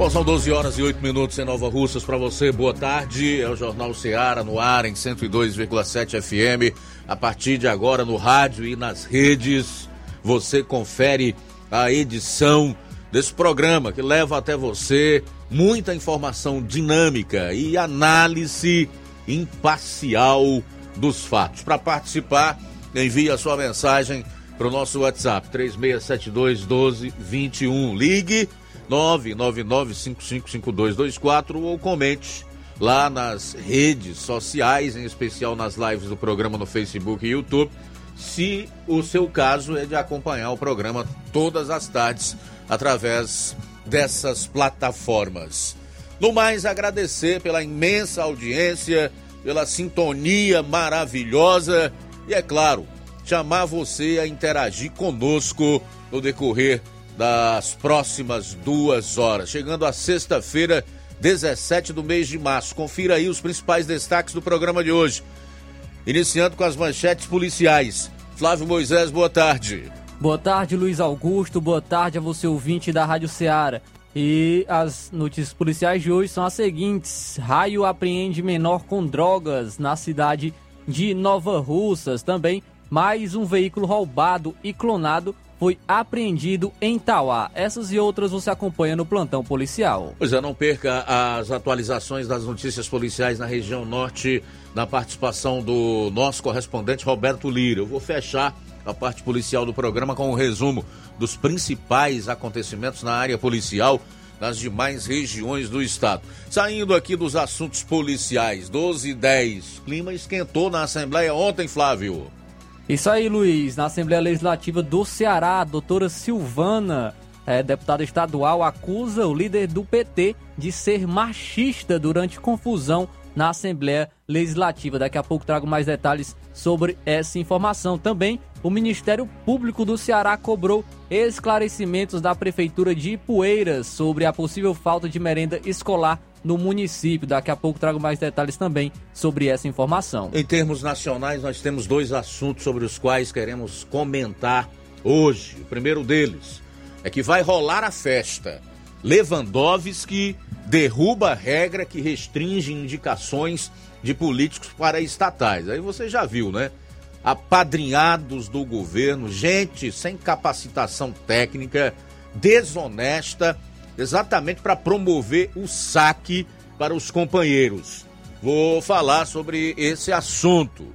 Bom, são 12 horas e 8 minutos em Nova Russas para você. Boa tarde. É o Jornal Ceará no ar em 102,7 FM. A partir de agora no rádio e nas redes, você confere a edição desse programa que leva até você muita informação dinâmica e análise imparcial dos fatos. Para participar, envie a sua mensagem para o nosso WhatsApp 3672 1221. Ligue 999555224 ou comente lá nas redes sociais, em especial nas lives do programa no Facebook e YouTube, se o seu caso é de acompanhar o programa todas as tardes através dessas plataformas. No mais, agradecer pela imensa audiência, pela sintonia maravilhosa e, é claro, chamar você a interagir conosco no decorrer das próximas duas horas. Chegando a sexta-feira, 17 do mês de março. Confira aí os principais destaques do programa de hoje. Iniciando com as manchetes policiais. Flávio Moisés, boa tarde. Boa tarde, Luiz Augusto. Boa tarde a você, ouvinte da Rádio Ceará. E as notícias policiais de hoje são as seguintes: Raio apreende menor com drogas na cidade de Nova Russas. Também mais um veículo roubado e clonado foi apreendido em Tauá. Essas e outras você acompanha no plantão policial. Pois é, não perca as atualizações das notícias policiais na região norte, na participação do nosso correspondente Roberto Lira. Eu vou fechar a parte policial do programa com um resumo dos principais acontecimentos na área policial nas demais regiões do estado. Saindo aqui dos assuntos policiais, 12 e 10. Clima esquentou na Assembleia ontem, Flávio. Isso aí, Luiz. Na Assembleia Legislativa do Ceará, a doutora Silvana, é, deputada estadual, acusa o líder do PT de ser machista durante confusão na Assembleia Legislativa. Daqui a pouco trago mais detalhes sobre essa informação. Também o Ministério Público do Ceará cobrou esclarecimentos da Prefeitura de Ipueiras sobre a possível falta de merenda escolar no município. Daqui a pouco trago mais detalhes também sobre essa informação. Em termos nacionais, nós temos dois assuntos sobre os quais queremos comentar hoje. O primeiro deles é que vai rolar a festa. Lewandowski derruba a regra que restringe indicações de políticos para estatais. Aí você já viu, né? Apadrinhados do governo, gente sem capacitação técnica, desonesta exatamente para promover o saque para os companheiros. Vou falar sobre esse assunto.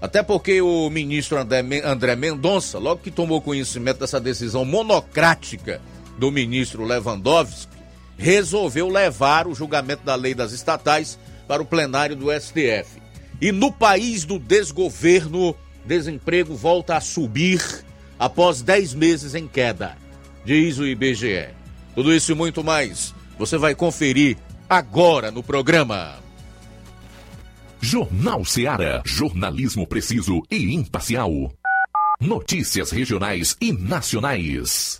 Até porque o ministro André Mendonça, logo que tomou conhecimento dessa decisão monocrática do ministro Lewandowski, resolveu levar o julgamento da lei das estatais para o plenário do STF. E no país do desgoverno, desemprego volta a subir após 10 meses em queda, diz o IBGE. Tudo isso e muito mais você vai conferir agora no programa. Jornal Seara. Jornalismo preciso e imparcial. Notícias regionais e nacionais.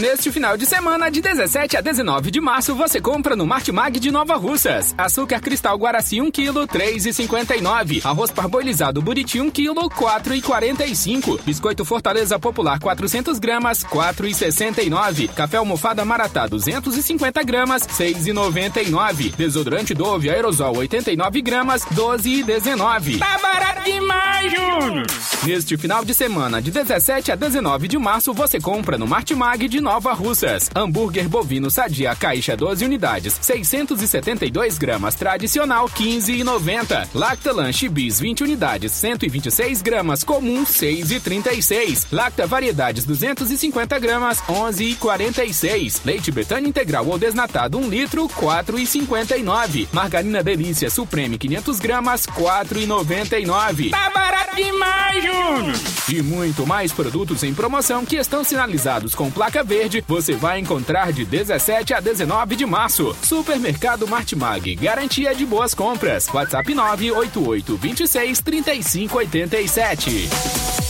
Neste final de semana, de 17 a 19 de março, você compra no Martimag de Nova Russas. Açúcar cristal Guaraci 1 kg, 3,59. Arroz parboilizado Buriti 1 kg, 4,45. Biscoito Fortaleza Popular 400 gramas, 4,69. Café almofada Maratá 250 gramas, 6,99. Desodorante Dove Aerosol 89 gramas, 12,19. Tá barato demais, Júnior! Neste final de semana, de 17 a 19 de março, você compra no Martimag de Nova Russas. Hambúrguer bovino sadia caixa 12 unidades, 672 gramas tradicional, 15,90. Lacta Lanche Bis 20 unidades, 126 gramas comum, 6,36. Lacta Variedades 250 gramas, 11,46. Leite Betânia integral ou desnatado 1 litro, 4,59. Margarina Delícia Supreme 500 gramas, 4,99. Tá barato demais, Júnior! E muito mais produtos em promoção que estão sinalizados com placa verde, você vai encontrar de 17 a 19 de março. Supermercado Martimag, garantia de boas compras. WhatsApp 988 26 35 87.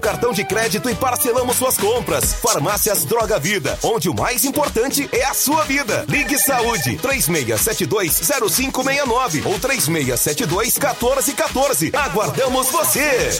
cartão de crédito e parcelamos suas compras. Farmácias Droga Vida, onde o mais importante é a sua vida. Ligue Saúde 36720569 ou 36721414. Aguardamos você.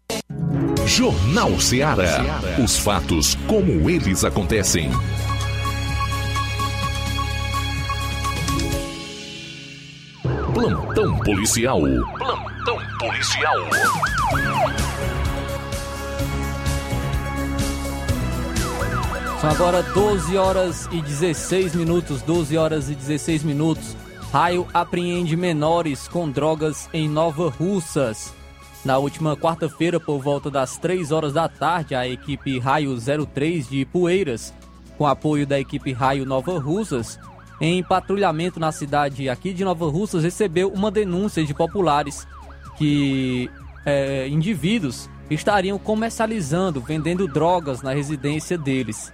Jornal Ceará. Os fatos como eles acontecem. Plantão policial. Plantão policial. São agora 12 horas e 16 minutos. 12 horas e 16 minutos. Raio apreende menores com drogas em Nova Russas. Na última quarta-feira, por volta das 3 horas da tarde, a equipe Raio 03 de Poeiras, com apoio da equipe Raio Nova Russas, em patrulhamento na cidade aqui de Nova Russas, recebeu uma denúncia de populares que é, indivíduos estariam comercializando, vendendo drogas na residência deles.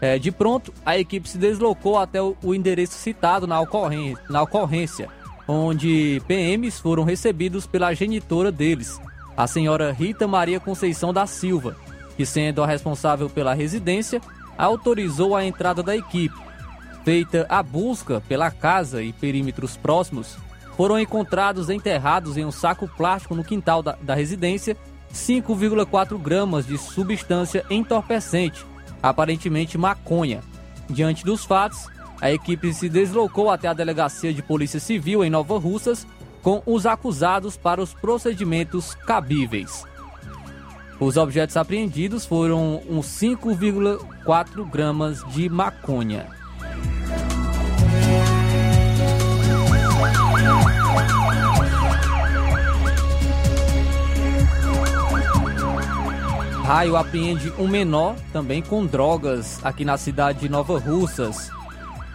É, de pronto, a equipe se deslocou até o, endereço citado na ocorrência, na ocorrência onde PMs foram recebidos pela genitora deles, a senhora Rita Maria Conceição da Silva, que, sendo a responsável pela residência, autorizou a entrada da equipe. Feita a busca pela casa e perímetros próximos, foram encontrados enterrados em um saco plástico no quintal da, da residência 5,4 gramas de substância entorpecente, aparentemente maconha. Diante dos fatos, a equipe se deslocou até a delegacia de Polícia Civil em Nova Russas com os acusados para os procedimentos cabíveis. Os objetos apreendidos foram uns 5,4 gramas de maconha. Raio apreende um menor também com drogas aqui na cidade de Nova Russas.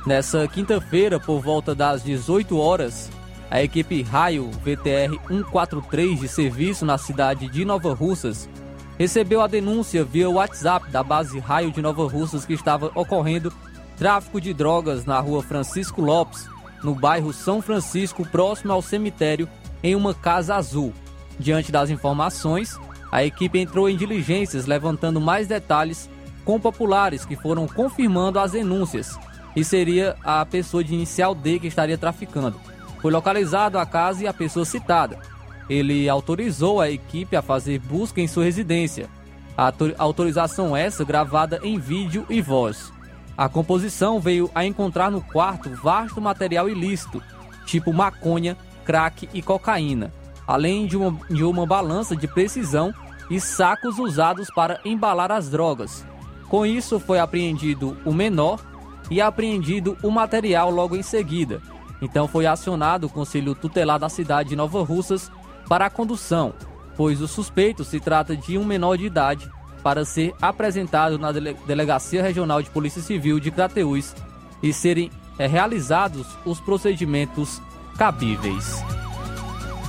Nessa quinta-feira, por volta das 18 horas, a equipe Raio VTR 143 de serviço na cidade de Nova Russas recebeu a denúncia via WhatsApp da base Raio de Nova Russas que estava ocorrendo tráfico de drogas na rua Francisco Lopes, no bairro São Francisco, próximo ao cemitério, em uma casa azul. Diante das informações, a equipe entrou em diligências levantando mais detalhes com populares que foram confirmando as denúncias e seria a pessoa de inicial D que estaria traficando. Foi localizado a casa e a pessoa citada. Ele autorizou a equipe a fazer busca em sua residência. A autorização essa gravada em vídeo e voz. A composição veio a encontrar no quarto vasto material ilícito, tipo maconha, crack e cocaína, além de uma, de uma balança de precisão e sacos usados para embalar as drogas. Com isso, foi apreendido o menor e apreendido o material logo em seguida. Então foi acionado o Conselho Tutelar da cidade de Nova Russas para a condução, pois o suspeito se trata de um menor de idade para ser apresentado na Delegacia Regional de Polícia Civil de Crateús e serem é, realizados os procedimentos cabíveis.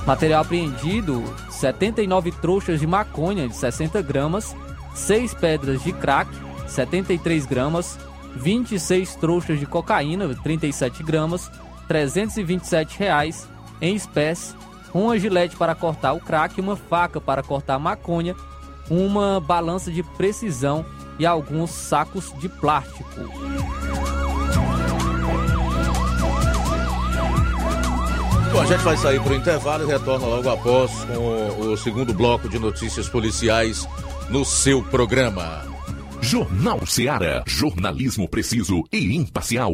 Material apreendido: 79 trouxas de maconha de 60 gramas, 6 pedras de crack, 73 gramas, 26 trouxas de cocaína, 37 gramas, 327 reais, em espécie, uma gilete para cortar o crack, uma faca para cortar a maconha, uma balança de precisão e alguns sacos de plástico. Bom, a gente vai sair para o intervalo e retorna logo após com o segundo bloco de notícias policiais no seu programa. Jornal Seara. Jornalismo preciso e imparcial.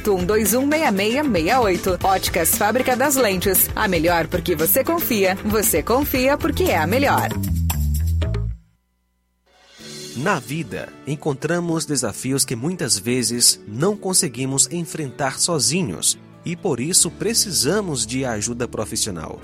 81216668. Óticas Fábrica das Lentes. A melhor porque você confia. Você confia porque é a melhor. Na vida, encontramos desafios que muitas vezes não conseguimos enfrentar sozinhos e por isso precisamos de ajuda profissional.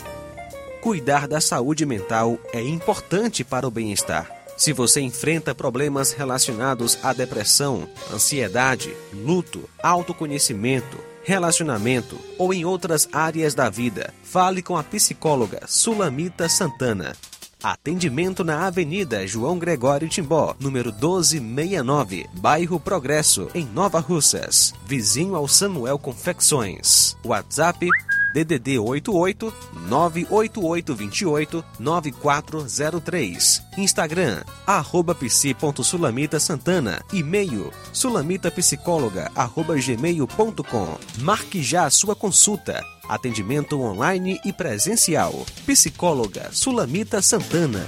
Cuidar da saúde mental é importante para o bem-estar. Se você enfrenta problemas relacionados à depressão, ansiedade, luto, autoconhecimento, relacionamento ou em outras áreas da vida, fale com a psicóloga Sulamita Santana. Atendimento na Avenida João Gregório Timbó, número 1269, Bairro Progresso, em Nova Russas, vizinho ao Samuel Confecções. WhatsApp DDD 88 98828 9403. Instagram, arroba psi.sulamita Santana. E-mail, sulamitapsicóloga, arroba gmail.com. Marque já a sua consulta. Atendimento online e presencial. Psicóloga Sulamita Santana.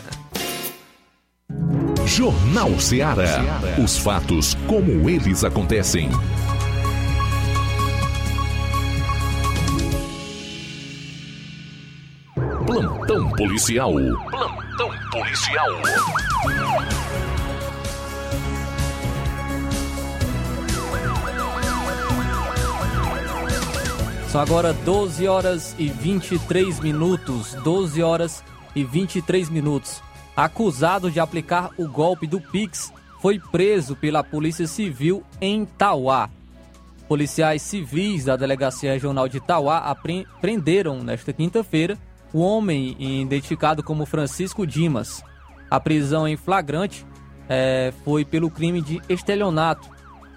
Jornal Ceará. Os fatos como eles acontecem. Plantão policial. Plantão policial. São agora 12 horas e 23 minutos. 12 horas e 23 minutos. Acusado de aplicar o golpe do Pix, foi preso pela Polícia Civil em Tauá. Policiais civis da Delegacia Regional de Tauá prenderam nesta quinta-feira o homem identificado como Francisco Dimas. A prisão em flagrante é, foi pelo crime de estelionato.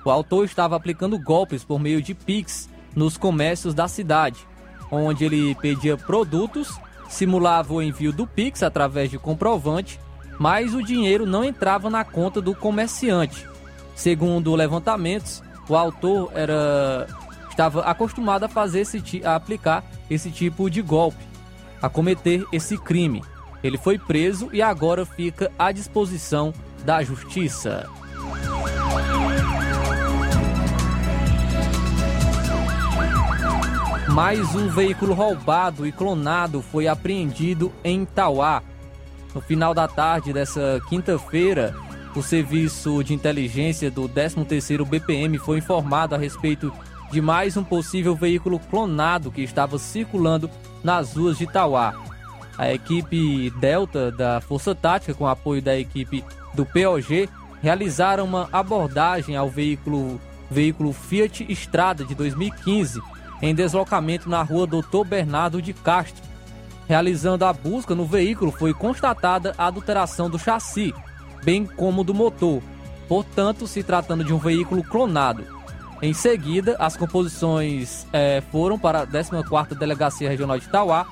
O autor estava aplicando golpes por meio de Pix nos comércios da cidade, onde ele pedia produtos, simulava o envio do Pix através de comprovante, mas o dinheiro não entrava na conta do comerciante. Segundo levantamentos, o autor era estava acostumado a fazer esse a aplicar esse tipo de golpe, a cometer esse crime. Ele foi preso e agora fica à disposição da justiça. Mais um veículo roubado e clonado foi apreendido em Tauá. No final da tarde dessa quinta-feira, o serviço de inteligência do 13º BPM foi informado a respeito de mais um possível veículo clonado que estava circulando nas ruas de Tauá. A equipe Delta da Força Tática, com apoio da equipe do POG, realizaram uma abordagem ao veículo, veículo Fiat Estrada de 2015 em deslocamento na rua Doutor Bernardo de Castro. Realizando a busca no veículo, foi constatada a adulteração do chassi, bem como do motor, portanto, se tratando de um veículo clonado. Em seguida, as composições é, foram para a 14ª Delegacia Regional de Tauá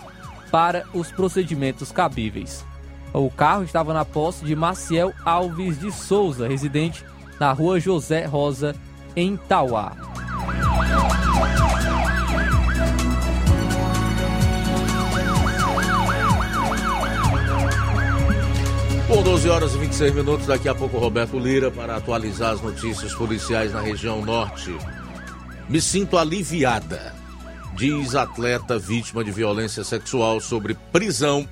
para os procedimentos cabíveis. O carro estava na posse de Maciel Alves de Souza, residente na rua José Rosa, em Tauá. Bom, 12 horas e 26 minutos. Daqui a pouco, Roberto Lira para atualizar as notícias policiais na região norte. Me sinto aliviada, diz atleta vítima de violência sexual sobre prisão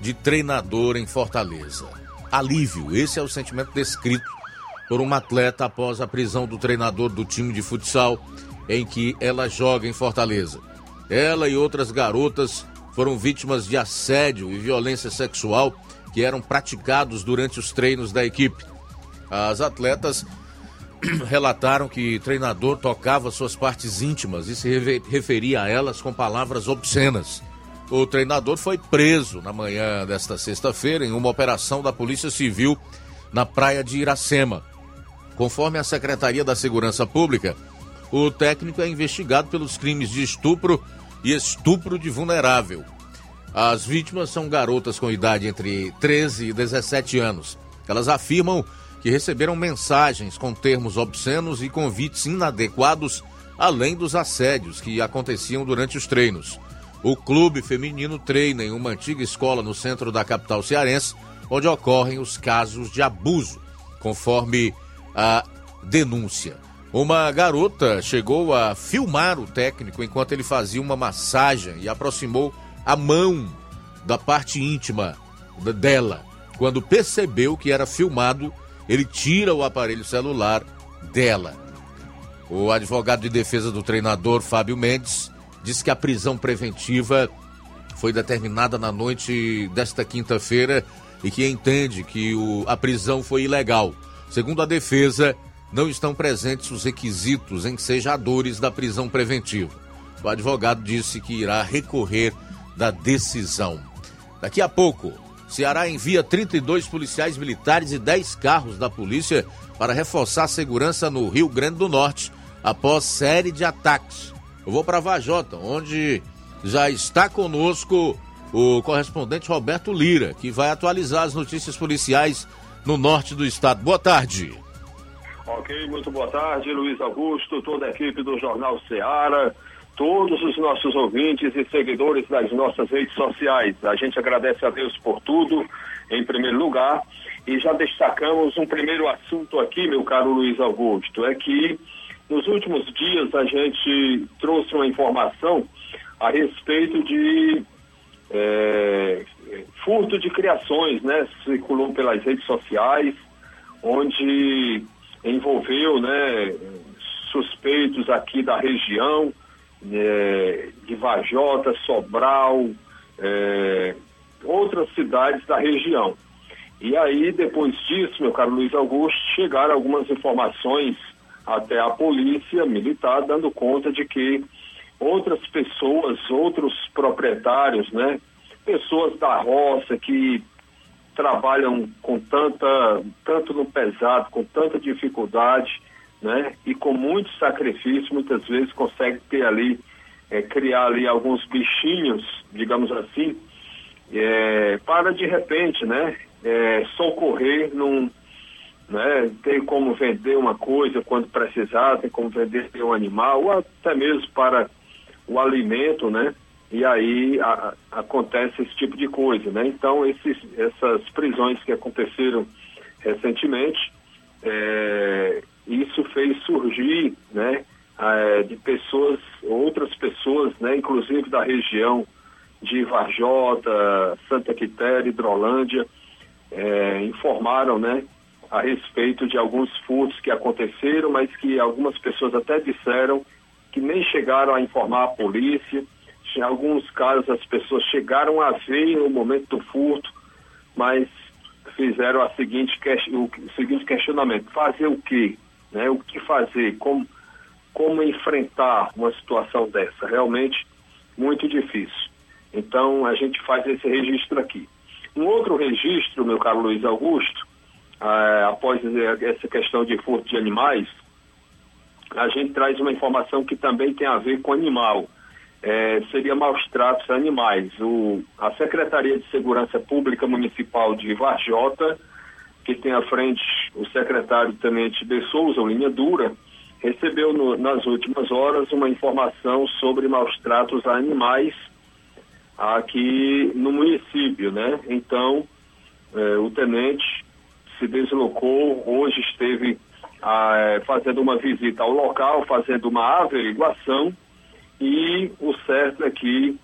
de treinador em Fortaleza. Alívio, esse é o sentimento descrito por uma atleta após a prisão do treinador do time de futsal em que ela joga em Fortaleza. Ela e outras garotas foram vítimas de assédio e violência sexual que eram praticados durante os treinos da equipe. As atletas relataram que treinador tocava suas partes íntimas e se referia a elas com palavras obscenas. O treinador foi preso na manhã desta sexta-feira em uma operação da Polícia Civil na praia de Iracema. Conforme a Secretaria da Segurança Pública, o técnico é investigado pelos crimes de estupro e estupro de vulnerável. As vítimas são garotas com idade entre 13 e 17 anos. Elas afirmam que receberam mensagens com termos obscenos e convites inadequados, além dos assédios que aconteciam durante os treinos. O clube feminino treina em uma antiga escola no centro da capital cearense, onde ocorrem os casos de abuso, conforme a denúncia. Uma garota chegou a filmar o técnico enquanto ele fazia uma massagem e aproximou a mão da parte íntima dela. Quando percebeu que era filmado, ele tira o aparelho celular dela. O advogado de defesa do treinador, Fábio Mendes, diz que a prisão preventiva foi determinada na noite desta quinta-feira e que entende que o, a prisão foi ilegal. Segundo a defesa, não estão presentes os requisitos ensejadores da prisão preventiva. O advogado disse que irá recorrer da decisão. Daqui a pouco, Ceará envia 32 policiais militares e 10 carros da polícia para reforçar a segurança no Rio Grande do Norte após série de ataques. Eu vou para Vajota, onde já está conosco o correspondente Roberto Lira, que vai atualizar as notícias policiais no norte do estado. Boa tarde. Ok, muito boa tarde, Luiz Augusto, toda a equipe do Jornal Ceará, todos os nossos ouvintes e seguidores das nossas redes sociais. A gente agradece a Deus por tudo, em primeiro lugar, e já destacamos um primeiro assunto aqui, meu caro Luiz Augusto, é que nos últimos dias a gente trouxe uma informação a respeito de é, furto de criações, né? Circulou pelas redes sociais, onde envolveu, né, suspeitos aqui da região, é, de Vajota, Sobral, é, outras cidades da região. E aí, depois disso, meu caro Luiz Augusto, chegaram algumas informações até a polícia militar, dando conta de que outras pessoas, outros proprietários, né, pessoas da roça que trabalham com tanta, tanto no pesado, com tanta dificuldade, né? E com muito sacrifício, muitas vezes consegue ter ali, é, criar ali alguns bichinhos, digamos assim, é, para de repente, né? É, socorrer num, né? Tem como vender uma coisa quando precisar, tem como vender um animal, ou até mesmo para o alimento, né? e aí a, acontece esse tipo de coisa, né? Então esses, essas prisões que aconteceram recentemente, é, isso fez surgir, né, é, de pessoas, outras pessoas, né, inclusive da região de Varjota, Santa Quitéria, Hidrolândia, é, informaram, né, a respeito de alguns furtos que aconteceram, mas que algumas pessoas até disseram que nem chegaram a informar a polícia em alguns casos as pessoas chegaram a ver no momento do furto, mas fizeram a seguinte, o seguinte questionamento, fazer o quê? Né? O que fazer? Como, como enfrentar uma situação dessa? Realmente muito difícil. Então a gente faz esse registro aqui. Um outro registro, meu caro Luiz Augusto, ah, após essa questão de furto de animais, a gente traz uma informação que também tem a ver com animal é, seria maus tratos a animais. O, a Secretaria de Segurança Pública Municipal de Varjota, que tem à frente o secretário Tenente de Souza, linha dura, recebeu no, nas últimas horas uma informação sobre maus tratos a animais aqui no município, né? Então, é, o tenente se deslocou, hoje esteve ah, fazendo uma visita ao local, fazendo uma averiguação e o certo é que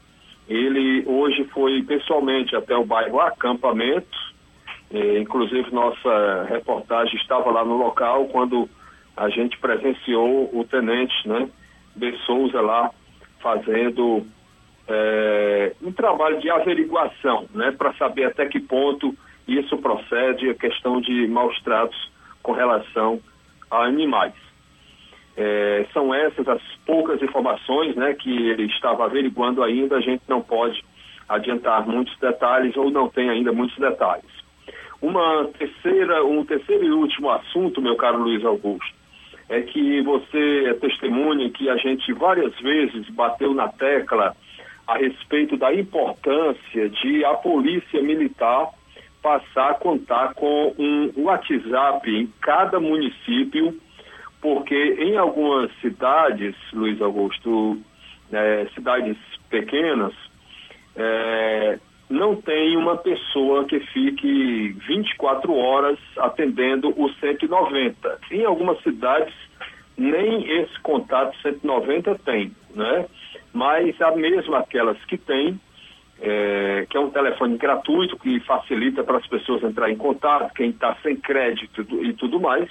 ele hoje foi pessoalmente até o bairro Acampamento, eh, inclusive nossa reportagem estava lá no local quando a gente presenciou o tenente, né, de Souza lá fazendo eh, um trabalho de averiguação, né, para saber até que ponto isso procede, a questão de maus tratos com relação a animais. É, são essas as poucas informações né, que ele estava averiguando ainda, a gente não pode adiantar muitos detalhes ou não tem ainda muitos detalhes. Uma terceira, um terceiro e último assunto, meu caro Luiz Augusto, é que você é testemunha que a gente várias vezes bateu na tecla a respeito da importância de a polícia militar passar a contar com um WhatsApp em cada município porque em algumas cidades, Luiz Augusto, é, cidades pequenas, é, não tem uma pessoa que fique 24 horas atendendo o 190. Em algumas cidades, nem esse contato 190 tem, né? Mas a mesma aquelas que tem, é, que é um telefone gratuito que facilita para as pessoas entrar em contato, quem está sem crédito e tudo mais,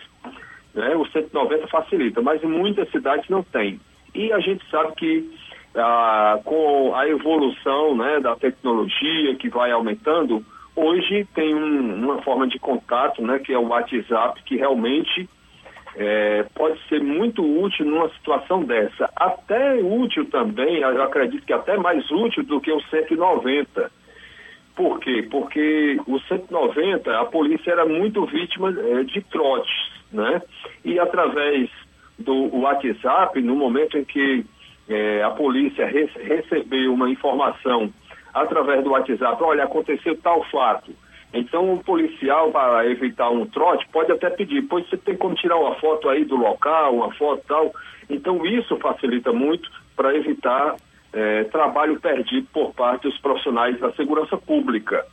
né? O 190 facilita, mas em muitas cidades não tem. E a gente sabe que ah, com a evolução né, da tecnologia que vai aumentando, hoje tem um, uma forma de contato, né, que é o WhatsApp, que realmente é, pode ser muito útil numa situação dessa. Até útil também, eu acredito que até mais útil do que o 190. Por quê? Porque o 190, a polícia era muito vítima é, de trotes né? E através do WhatsApp, no momento em que é, a polícia re recebeu uma informação através do WhatsApp, olha, aconteceu tal fato. Então o policial, para evitar um trote, pode até pedir, pois você tem como tirar uma foto aí do local, uma foto tal. Então isso facilita muito para evitar é, trabalho perdido por parte dos profissionais da segurança pública.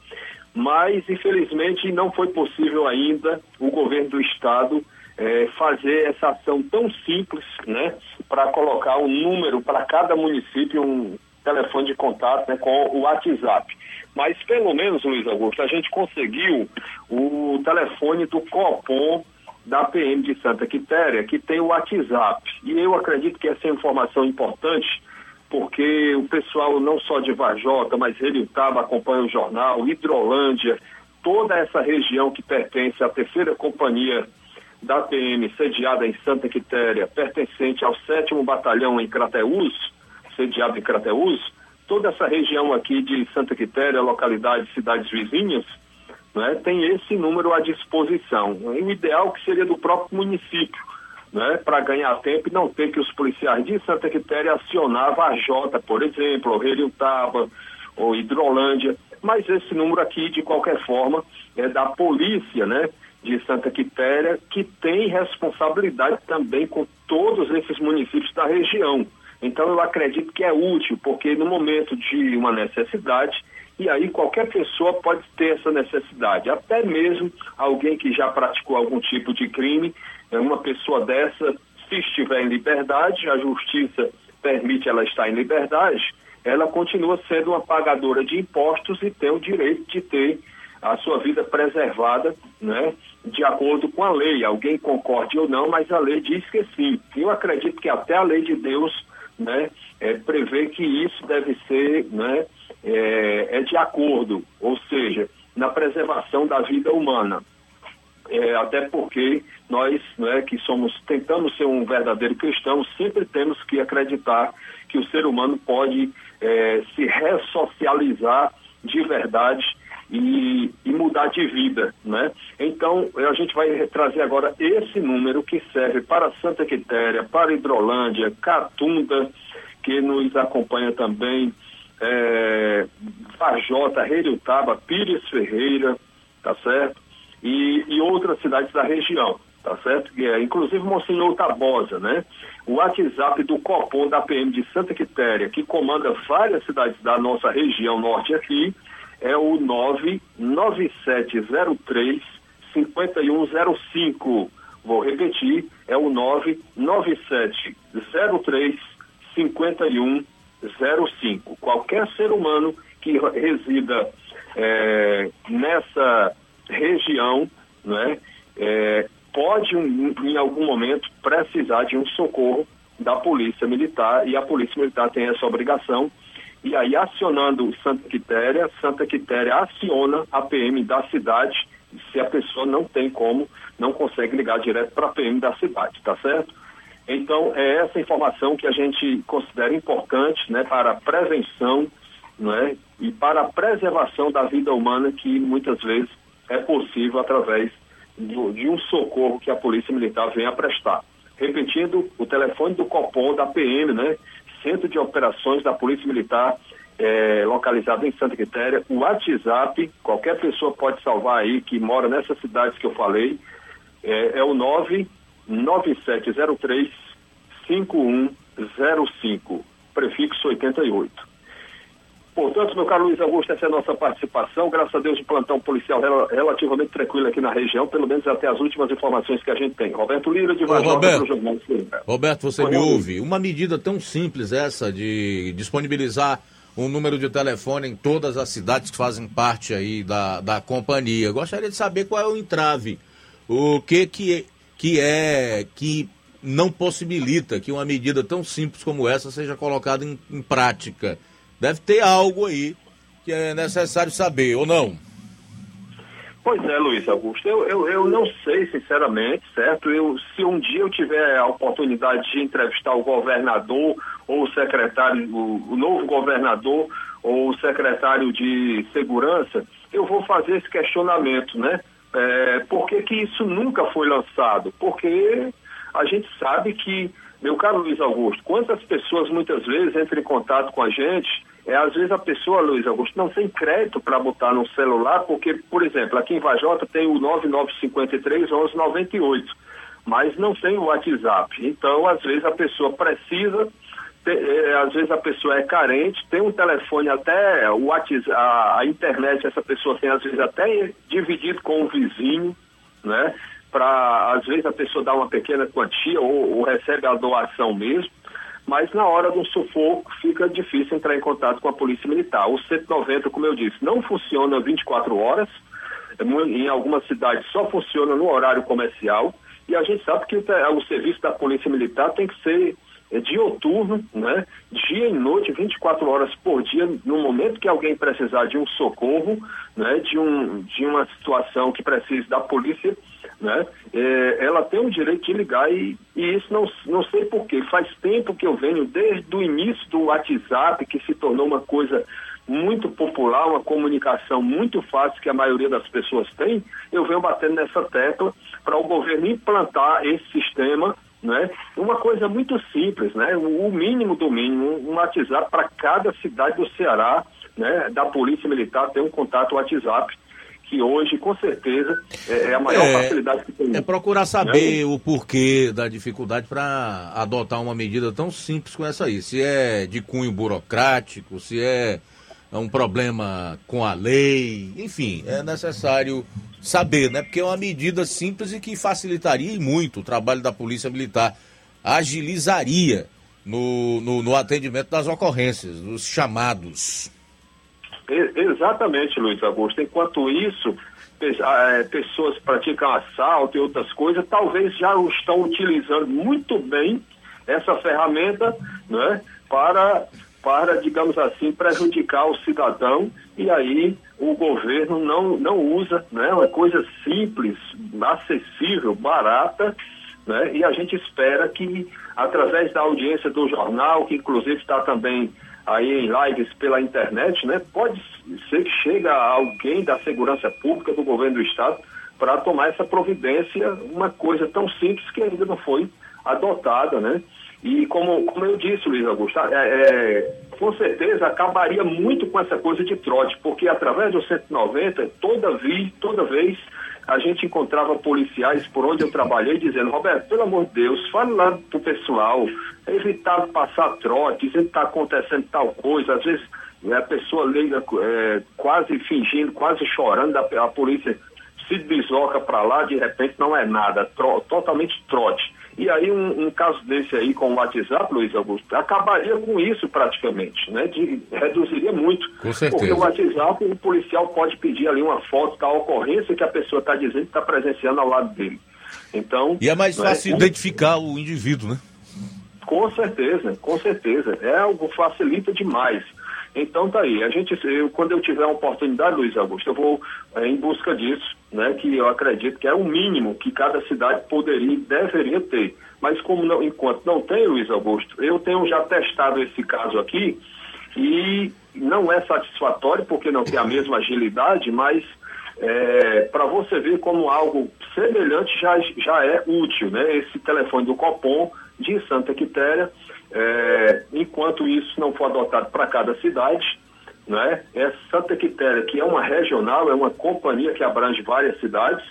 Mas, infelizmente, não foi possível ainda o governo do estado é, fazer essa ação tão simples, né, para colocar um número para cada município, um telefone de contato né, com o WhatsApp. Mas pelo menos, Luiz Augusto, a gente conseguiu o telefone do Copom da PM de Santa Quitéria, que tem o WhatsApp. E eu acredito que essa é informação importante, porque o pessoal não só de Vajota, mas Taba acompanha o jornal, Hidrolândia, toda essa região que pertence à terceira companhia da PM, sediada em Santa Quitéria, pertencente ao sétimo batalhão em Crateús, sediado em Crateús, toda essa região aqui de Santa Quitéria, localidades, cidades vizinhas, né, tem esse número à disposição. o ideal que seria do próprio município, né, para ganhar tempo e não ter que os policiais de Santa Quitéria acionavam a Jota, por exemplo, ou Heriutaba, ou Hidrolândia, mas esse número aqui, de qualquer forma, é da polícia, né, de Santa Quitéria, que tem responsabilidade também com todos esses municípios da região. Então eu acredito que é útil, porque no momento de uma necessidade, e aí qualquer pessoa pode ter essa necessidade, até mesmo alguém que já praticou algum tipo de crime, é uma pessoa dessa, se estiver em liberdade, a justiça permite ela estar em liberdade, ela continua sendo uma pagadora de impostos e tem o direito de ter a sua vida preservada, né, de acordo com a lei. Alguém concorde ou não, mas a lei diz que sim. Eu acredito que até a lei de Deus, né, é, prevê que isso deve ser, né, é, é de acordo, ou seja, na preservação da vida humana. É, até porque nós, né, que somos tentando ser um verdadeiro cristão, sempre temos que acreditar que o ser humano pode é, se ressocializar de verdade e, e, mudar de vida, né? Então, a gente vai trazer agora esse número que serve para Santa Quitéria, para Hidrolândia, Catunda, que nos acompanha também, é, Vajota, Reiriutaba, Pires Ferreira, tá certo? E, e outras cidades da região, tá certo? É, inclusive Monsenhor Tabosa, né? O WhatsApp do Copom da PM de Santa Quitéria, que comanda várias cidades da nossa região norte aqui, é o 99703 5105. Vou repetir, é o 99703 5105. Qualquer ser humano que resida é, nessa região, né, é, pode um, em algum momento precisar de um socorro da Polícia Militar e a Polícia Militar tem essa obrigação e aí acionando Santa Quitéria, Santa Quitéria aciona a PM da cidade, se a pessoa não tem como, não consegue ligar direto para a PM da cidade, tá certo? Então, é essa informação que a gente considera importante né, para a prevenção né, e para a preservação da vida humana, que muitas vezes é possível através do, de um socorro que a Polícia Militar vem a prestar. Repetindo, o telefone do COPOM, da PM, né, Centro de Operações da Polícia Militar, é, localizado em Santa Quitéria. O WhatsApp, qualquer pessoa pode salvar aí, que mora nessas cidades que eu falei, é, é o 99703 5105, prefixo 88. Portanto, meu caro Luiz Augusto, essa é a nossa participação. Graças a Deus, o plantão policial relativamente tranquilo aqui na região, pelo menos até as últimas informações que a gente tem. Roberto Lira, de Vajota, Roberto, Roberto, você Oi, me ouve? Uma medida tão simples essa de disponibilizar um número de telefone em todas as cidades que fazem parte aí da, da companhia. Gostaria de saber qual é o entrave, o que que, que é que não possibilita que uma medida tão simples como essa seja colocada em, em prática. Deve ter algo aí que é necessário saber, ou não? Pois é, Luiz Augusto, eu, eu, eu não sei, sinceramente, certo? Eu, se um dia eu tiver a oportunidade de entrevistar o governador ou o secretário, o, o novo governador ou o secretário de segurança, eu vou fazer esse questionamento, né? É, por que, que isso nunca foi lançado? Porque a gente sabe que Meu caro Luiz Augusto, quantas pessoas muitas vezes entram em contato com a gente é, às vezes a pessoa, Luiz Augusto, não tem crédito para botar no celular, porque, por exemplo, aqui em Vajota tem o 9953 1198, mas não tem o WhatsApp. Então, às vezes a pessoa precisa, é, às vezes a pessoa é carente, tem um telefone até, o WhatsApp, a, a internet essa pessoa tem às vezes até dividido com o vizinho, né? Para, às vezes a pessoa dá uma pequena quantia ou, ou recebe a doação mesmo mas na hora do sufoco fica difícil entrar em contato com a Polícia Militar. O 190, como eu disse, não funciona 24 horas, em algumas cidades só funciona no horário comercial, e a gente sabe que o, serviço da Polícia Militar tem que ser é, dioturno, né? dia e noite, 24 horas por dia, no momento que alguém precisar de um socorro, né? de, um, de uma situação que precise da polícia, né? É, ela tem o direito de ligar e, e isso não, não sei porquê. Faz tempo que eu venho, desde o início do WhatsApp, que se tornou uma coisa muito popular, uma comunicação muito fácil que a maioria das pessoas tem, eu venho batendo nessa tecla para o governo implantar esse sistema, né? Uma coisa muito simples, né? O mínimo do mínimo, um WhatsApp para cada cidade do Ceará, né? Da Polícia Militar ter um contato WhatsApp que hoje, com certeza, é, é a maior é, facilidade que tem. É procurar saber né? o porquê da dificuldade para adotar uma medida tão simples como essa aí. Se é de cunho burocrático, se é um problema com a lei, enfim, é necessário saber, né? Porque é uma medida simples e que facilitaria muito o trabalho da Polícia Militar, agilizaria no, no, no atendimento das ocorrências, dos chamados. Exatamente, Luiz Augusto. Enquanto isso, é, pessoas praticam assalto e outras coisas, talvez já estão utilizando muito bem essa ferramenta né, para, para, digamos assim, prejudicar o cidadão e aí o governo não, não usa, né, uma coisa simples, acessível, barata, né, e a gente espera que, através da audiência do jornal, que inclusive está também aí em lives pela internet, né? Pode ser que chegue alguém da segurança pública do governo do estado para tomar essa providência, uma coisa tão simples que ainda não foi adotada, né? E como, como eu disse, Luiz Augusto, é, é, com certeza acabaria muito com essa coisa de trote, porque através do 190, toda vez, toda vez a gente encontrava policiais por onde eu trabalhei dizendo, Roberto, pelo amor de Deus, fale lá pro pessoal, evitar passar trote, dizer que está acontecendo tal coisa, às vezes né, a pessoa liga é, quase fingindo, quase chorando, a, a polícia se desloca para lá, de repente não é nada, tro, totalmente trote. E aí um, um, caso desse aí com o WhatsApp, Luiz Augusto, acabaria com isso praticamente, né? De, reduziria muito. Com certeza. Porque o WhatsApp, o policial pode pedir ali uma foto da ocorrência que a pessoa está dizendo que está presenciando ao lado dele. Então. E é mais né, fácil né, identificar o indivíduo, né? Com certeza, com certeza. É algo facilita demais. Então tá aí. A gente, eu, quando eu tiver uma oportunidade, Luiz Augusto, eu vou é, em busca disso, né? Que eu acredito que é o mínimo que cada cidade poderia e deveria ter. Mas como não, enquanto não tem, Luiz Augusto, eu tenho já testado esse caso aqui e não é satisfatório porque não tem a mesma agilidade, mas é, para você ver como algo semelhante já, já é útil, né? Esse telefone do Copom de Santa Quitéria é, enquanto isso não for adotado para cada cidade, né? É Santa Quitéria, que é uma regional, é uma companhia que abrange várias cidades.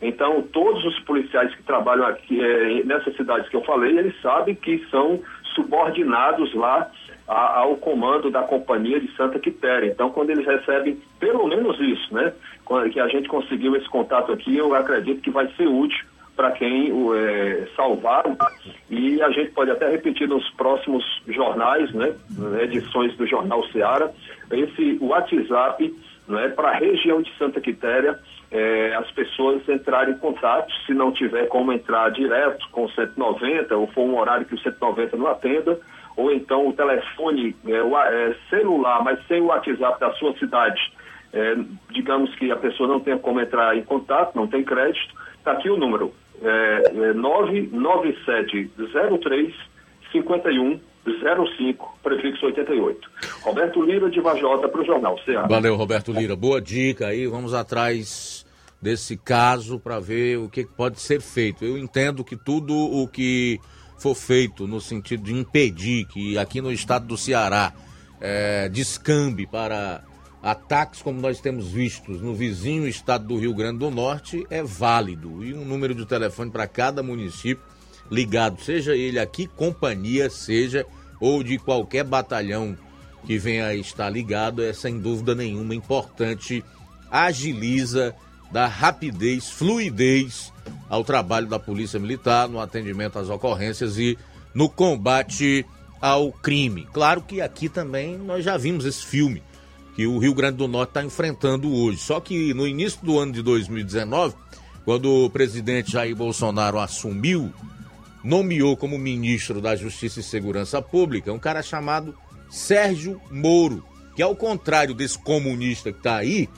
Então, todos os policiais que trabalham aqui é, nessas cidades que eu falei, eles sabem que são subordinados lá a, ao comando da companhia de Santa Quitéria. Então, quando eles recebem pelo menos isso, né? Que a gente conseguiu esse contato aqui, eu acredito que vai ser útil para quem o é, e a gente pode até repetir nos próximos jornais, né, edições do Jornal Seara, esse WhatsApp né, para a região de Santa Quitéria, é, as pessoas entrarem em contato, se não tiver como entrar direto com o 190, ou for um horário que o 190 não atenda, ou então o telefone é, o, é, celular, mas sem o WhatsApp da sua cidade, é, digamos que a pessoa não tenha como entrar em contato, não tem crédito, está aqui o número, é, é 99703 5105, prefixo 88. Roberto Lira de Vajota para o Jornal Ceará. Valeu, Roberto Lira. Boa dica aí. Vamos atrás desse caso para ver o que pode ser feito. Eu entendo que tudo o que for feito no sentido de impedir que aqui no estado do Ceará é, descambe para ataques como nós temos vistos no vizinho estado do Rio Grande do Norte, é válido. E um número de telefone para cada município ligado, seja ele aqui companhia, seja ou de qualquer batalhão que venha a estar ligado, é sem dúvida nenhuma importante, agiliza, dá rapidez, fluidez ao trabalho da Polícia Militar no atendimento às ocorrências e no combate ao crime. Claro que aqui também nós já vimos esse filme que o Rio Grande do Norte está enfrentando hoje. Só que no início do ano de 2019, quando o presidente Jair Bolsonaro assumiu, nomeou como ministro da Justiça e Segurança Pública um cara chamado Sérgio Moro, que ao contrário desse comunista que está aí,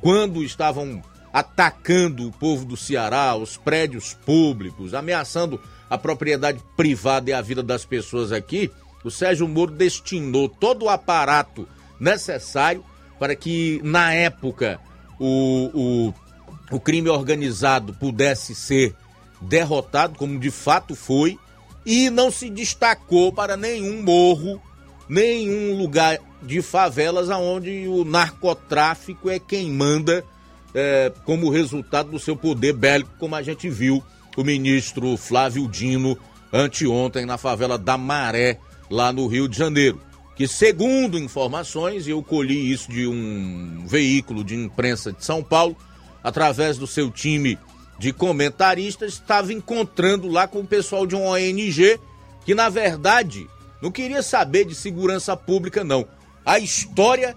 quando estavam atacando o povo do Ceará, os prédios públicos, ameaçando a propriedade privada e a vida das pessoas aqui, o Sérgio Moro destinou todo o aparato necessário para que, na época, o, o, o crime organizado pudesse ser derrotado, como de fato foi, e não se destacou para nenhum morro, nenhum lugar de favelas onde o narcotráfico é quem manda é, como resultado do seu poder bélico, como a gente viu o ministro Flávio Dino anteontem na favela da Maré, lá no Rio de Janeiro. Que, segundo informações, e eu colhi isso de um veículo de imprensa de São Paulo, através do seu time de comentaristas, estava encontrando lá com o pessoal de uma ONG que, na verdade, não queria saber de segurança pública, não. A história,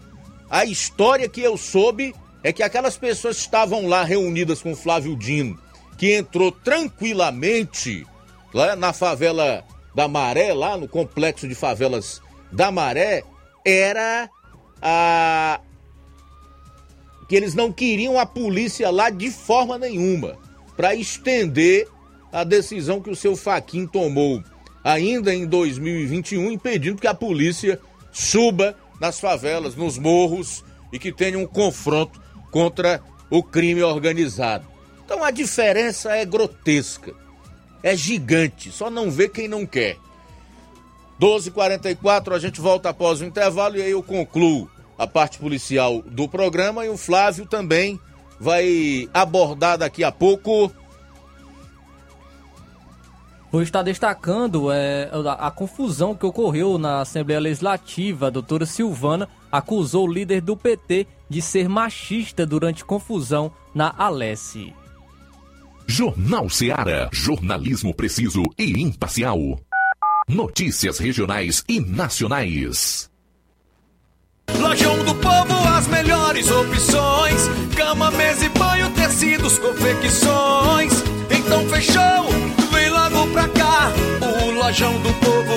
a história que eu soube é que aquelas pessoas estavam lá reunidas com Flávio Dino, que entrou tranquilamente lá na favela da Maré, lá no complexo de favelas da Maré, era a que eles não queriam a polícia lá de forma nenhuma, para estender a decisão que o seu Faquin tomou ainda em 2021, impedindo que a polícia suba nas favelas, nos morros e que tenha um confronto contra o crime organizado. Então a diferença é grotesca, é gigante, só não vê quem não quer. 12h44, a gente volta após o intervalo e aí eu concluo a parte policial do programa e o Flávio também vai abordar daqui a pouco. Vou estar destacando é, a, a, confusão que ocorreu na Assembleia Legislativa. A doutora Silvana acusou o líder do PT de ser machista durante confusão na Alesse. Jornal Seara. Jornalismo preciso e imparcial. Notícias regionais e nacionais. Lojão do Povo, as melhores opções: cama, mesa e banho, tecidos, confecções. Então fechou, vem logo pra cá. O Lojão do Povo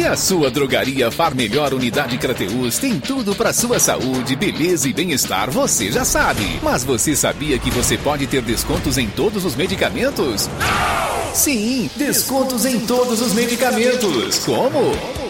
Que a sua drogaria Far Melhor Unidade Crateus tem tudo para sua saúde, beleza e bem-estar, você já sabe. Mas você sabia que você pode ter descontos em todos os medicamentos? Sim, descontos em todos os medicamentos. Como?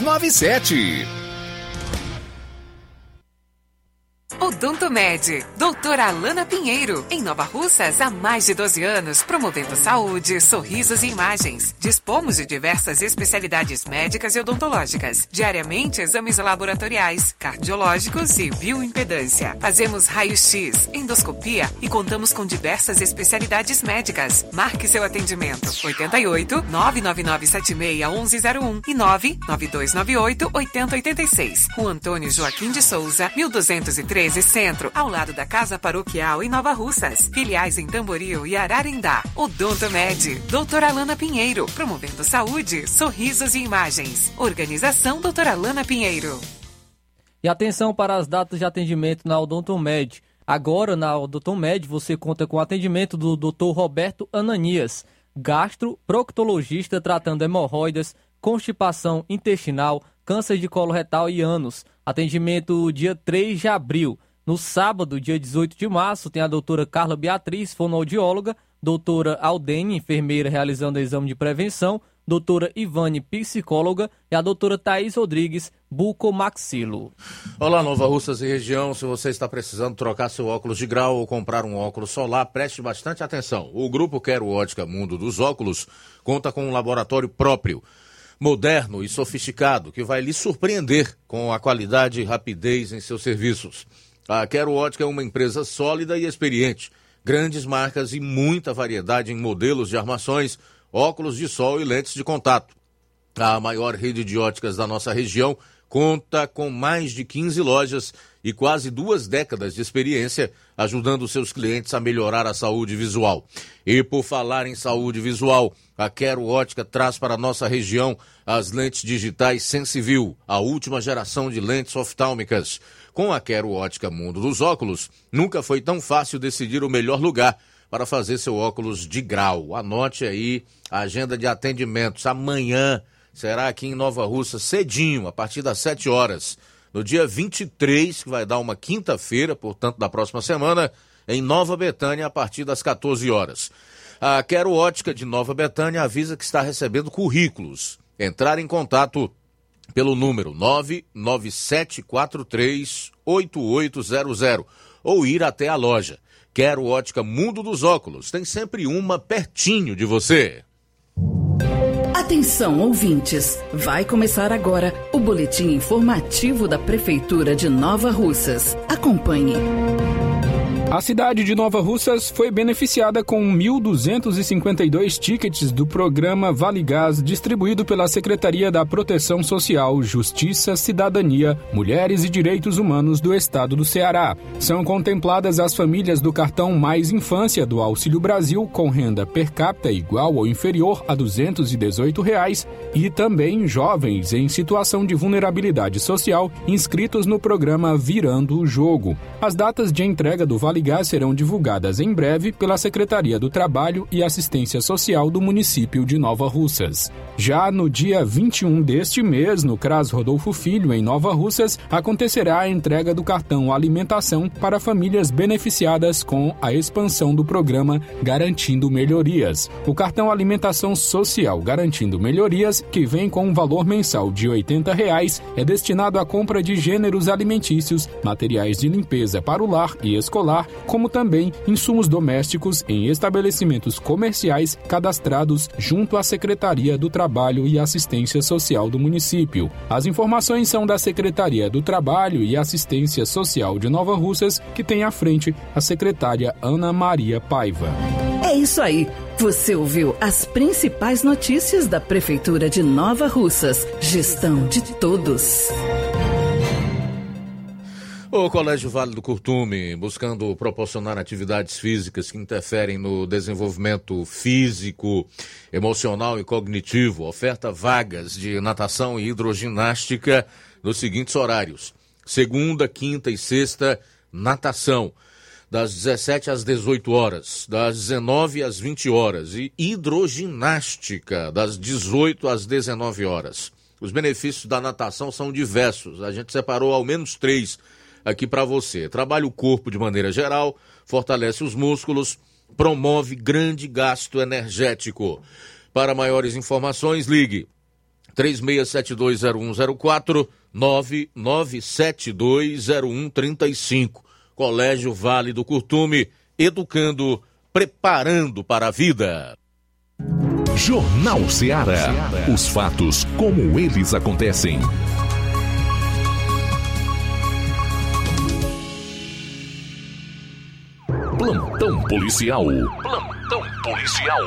97. Odontomed, doutora Alana Pinheiro, em Nova Russas há mais de 12 anos, promovendo saúde, sorrisos e imagens. Dispomos de diversas especialidades médicas e odontológicas. Diariamente, exames laboratoriais, cardiológicos e bioimpedância. Fazemos raio-x, endoscopia e contamos com diversas especialidades médicas. Marque seu atendimento. 88 999 76 1101 e 99298 8086. O Antônio Joaquim de Souza, 1213 Centro, ao lado da Casa Paroquial em Nova Russas. Filiais em Tamboril e Ararindá. Odonto Med, doutora Alana Pinheiro, promovendo saúde, sorrisos e imagens. Organização doutora Alana Pinheiro. E atenção para as datas de atendimento na Odontomed. Agora, na Odontomed, você conta com o atendimento do Dr. Roberto Ananias, gastro proctologista tratando hemorroidas, constipação intestinal, câncer de colo retal e ânus. Atendimento dia 3 de abril. No sábado, dia 18 de março, tem a doutora Carla Beatriz, fonoaudióloga, doutora Aldene, enfermeira realizando exame de prevenção, doutora Ivane, psicóloga, e a doutora Thaís Rodrigues, bucomaxilo. Olá, Nova Russas e região. Se você está precisando trocar seu óculos de grau ou comprar um óculos solar, preste bastante atenção. O grupo Quero Ótica Mundo dos Óculos conta com um laboratório próprio, moderno e sofisticado, que vai lhe surpreender com a qualidade e rapidez em seus serviços. A Quero Ótica é uma empresa sólida e experiente. Grandes marcas e muita variedade em modelos de armações, óculos de sol e lentes de contato. A maior rede de óticas da nossa região conta com mais de 15 lojas e quase duas décadas de experiência, ajudando seus clientes a melhorar a saúde visual. E por falar em saúde visual, a Quero Ótica traz para nossa região as lentes digitais Sensivil, a última geração de lentes oftálmicas. Com a Quero Ótica Mundo dos Óculos, nunca foi tão fácil decidir o melhor lugar para fazer seu óculos de grau. Anote aí a agenda de atendimentos. Amanhã será aqui em Nova Russa, cedinho, a partir das 7 horas. No dia 23, que vai dar uma quinta-feira, portanto, da próxima semana, em Nova Betânia, a partir das 14 horas. A Quero Ótica de Nova Betânia avisa que está recebendo currículos. Entrar em contato pelo número 997438800 ou ir até a loja. Quero Ótica Mundo dos Óculos. Tem sempre uma pertinho de você. Atenção, ouvintes! Vai começar agora o boletim informativo da Prefeitura de Nova Russas. Acompanhe. A cidade de Nova Russas foi beneficiada com 1.252 tickets do programa Vale Gás distribuído pela Secretaria da Proteção Social, Justiça, Cidadania, Mulheres e Direitos Humanos do Estado do Ceará. São contempladas as famílias do cartão Mais Infância do Auxílio Brasil com renda per capita igual ou inferior a 218 reais, e também jovens em situação de vulnerabilidade social inscritos no programa Virando o Jogo. As datas de entrega do Vale Serão divulgadas em breve pela Secretaria do Trabalho e Assistência Social do município de Nova Russas. Já no dia 21 deste mês, no CRAS Rodolfo Filho, em Nova Russas, acontecerá a entrega do cartão Alimentação para famílias beneficiadas com a expansão do programa Garantindo Melhorias. O cartão Alimentação Social Garantindo Melhorias, que vem com um valor mensal de 80 reais, é destinado à compra de gêneros alimentícios, materiais de limpeza para o lar e escolar, como também insumos domésticos em estabelecimentos comerciais cadastrados junto à Secretaria do Trabalho e Assistência Social do município. As informações são da Secretaria do Trabalho e Assistência Social de Nova Russas, que tem à frente a secretária Ana Maria Paiva. É isso aí. Você ouviu as principais notícias da Prefeitura de Nova Russas. Gestão de todos. O Colégio Vale do Curtume, buscando proporcionar atividades físicas que interferem no desenvolvimento físico, emocional e cognitivo, oferta vagas de natação e hidroginástica nos seguintes horários: segunda, quinta e sexta, natação, das 17 às 18 horas, das 19 às 20 horas, e hidroginástica, das 18 às 19 horas. Os benefícios da natação são diversos, a gente separou ao menos três aqui para você. Trabalha o corpo de maneira geral, fortalece os músculos, promove grande gasto energético. Para maiores informações, ligue 36720104 99720135. Colégio Vale do Curtume, educando, preparando para a vida. Jornal Ceará. Os fatos como eles acontecem. Policial. Plantão policial.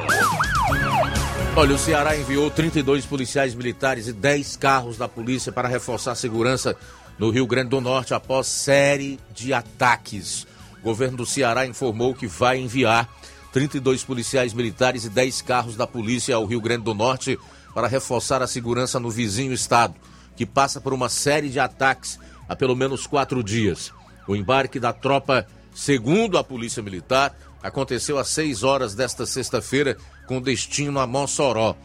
Olha, o Ceará enviou 32 policiais militares e 10 carros da polícia para reforçar a segurança no Rio Grande do Norte após série de ataques. O governo do Ceará informou que vai enviar 32 policiais militares e 10 carros da polícia ao Rio Grande do Norte para reforçar a segurança no vizinho estado, que passa por uma série de ataques há pelo menos quatro dias. O embarque da tropa, segundo a Polícia Militar, aconteceu às 6 horas desta sexta-feira, com destino a Mossoró.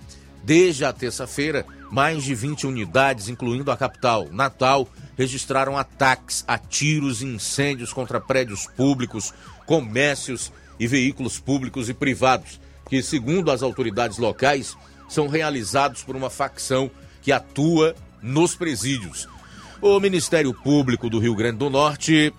Desde a terça-feira, mais de 20 unidades, incluindo a capital, Natal, registraram ataques a tiros e incêndios contra prédios públicos, comércios e veículos públicos e privados, que, segundo as autoridades locais, são realizados por uma facção que atua nos presídios. O Ministério Público do Rio Grande do Norte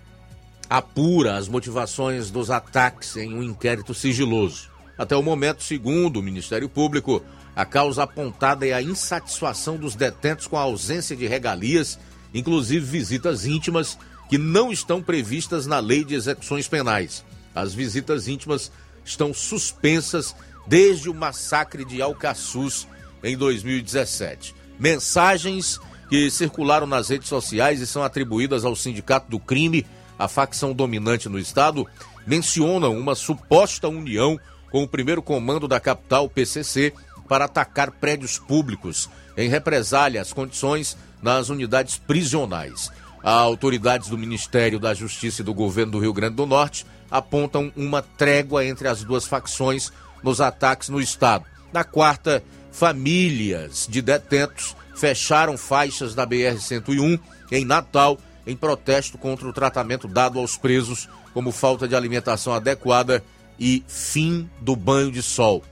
apura as motivações dos ataques em um inquérito sigiloso. Até o momento, segundo o Ministério Público, a causa apontada é a insatisfação dos detentos com a ausência de regalias, inclusive visitas íntimas, que não estão previstas na Lei de Execuções Penais. As visitas íntimas estão suspensas desde o massacre de Alcaçuz em 2017. Mensagens que circularam nas redes sociais e são atribuídas ao Sindicato do Crime, a facção dominante no estado, mencionam uma suposta união com o primeiro comando da capital, PCC, para atacar prédios públicos em represália às condições nas unidades prisionais. Autoridades do Ministério da Justiça e do governo do Rio Grande do Norte apontam uma trégua entre as duas facções nos ataques no estado. Na quarta, famílias de detentos fecharam faixas da BR-101 em Natal em protesto contra o tratamento dado aos presos, como falta de alimentação adequada e fim do banho de sol.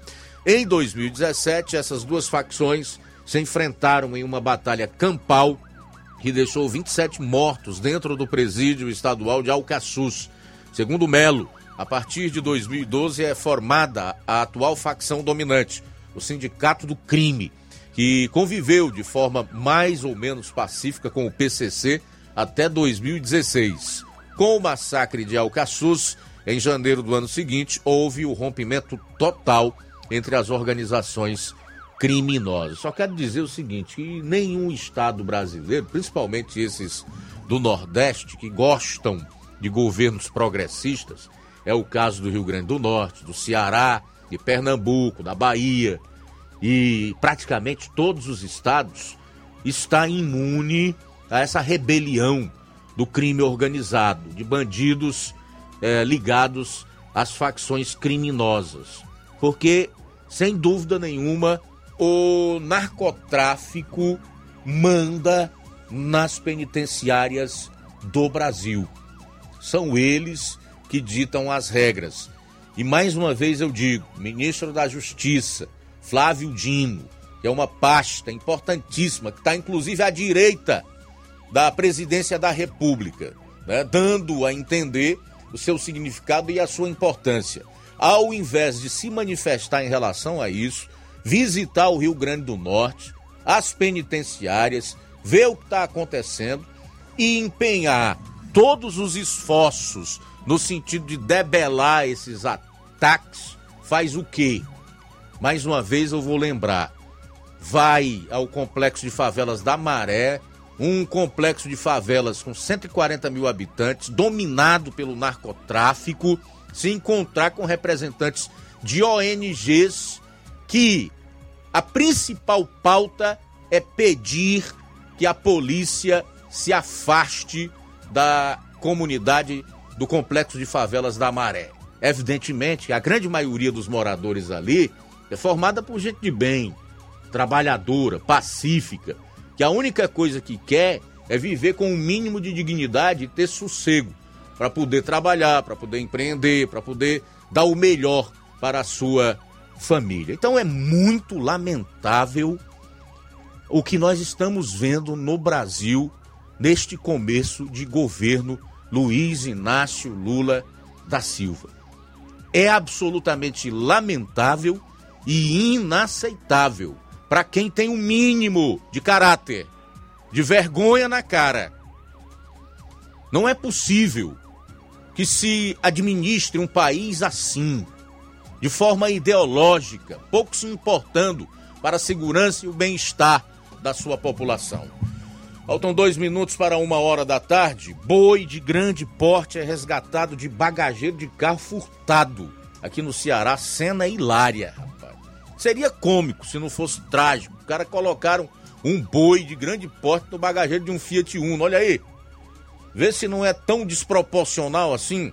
Em 2017, essas duas facções se enfrentaram em uma batalha campal que deixou 27 mortos dentro do presídio estadual de Alcaçuz. Segundo Melo, a partir de 2012 é formada a atual facção dominante, o Sindicato do Crime, que conviveu de forma mais ou menos pacífica com o PCC até 2016. Com o massacre de Alcaçuz, em janeiro do ano seguinte, houve o rompimento total entre as organizações criminosas. Só quero dizer o seguinte, que nenhum estado brasileiro, principalmente esses do Nordeste, que gostam de governos progressistas, é o caso do Rio Grande do Norte, do Ceará, de Pernambuco, da Bahia, e praticamente todos os estados está imune a essa rebelião do crime organizado, de bandidos é, ligados às facções criminosas. Porque, sem dúvida nenhuma, o narcotráfico manda nas penitenciárias do Brasil. São eles que ditam as regras. E mais uma vez eu digo, ministro da Justiça, Flávio Dino, que é uma pasta importantíssima, que está inclusive à direita da presidência da República, né, dando a entender o seu significado e a sua importância. Ao invés de se manifestar em relação a isso, visitar o Rio Grande do Norte, as penitenciárias, ver o que está acontecendo e empenhar todos os esforços no sentido de debelar esses ataques, faz o quê? Mais uma vez eu vou lembrar. Vai ao complexo de favelas da Maré, um complexo de favelas com 140 mil habitantes, dominado pelo narcotráfico, se encontrar com representantes de ONGs que a principal pauta é pedir que a polícia se afaste da comunidade do complexo de favelas da Maré. Evidentemente, a grande maioria dos moradores ali é formada por gente de bem, trabalhadora, pacífica, que a única coisa que quer é viver com um mínimo de dignidade e ter sossego para poder trabalhar, para poder empreender, para poder dar o melhor para a sua família. Então é muito lamentável o que nós estamos vendo no Brasil neste começo de governo Luiz Inácio Lula da Silva. É absolutamente lamentável e inaceitável para quem tem o um mínimo de caráter, de vergonha na cara. Não é possível que se administre um país assim, de forma ideológica, pouco se importando para a segurança e o bem-estar da sua população. Faltam dois minutos para uma hora da tarde. Boi de grande porte é resgatado de bagageiro de carro furtado. Aqui no Ceará, cena hilária, rapaz. Seria cômico se não fosse trágico. Os caras colocaram um boi de grande porte no bagageiro de um Fiat Uno. Olha aí. Vê se não é tão desproporcional assim.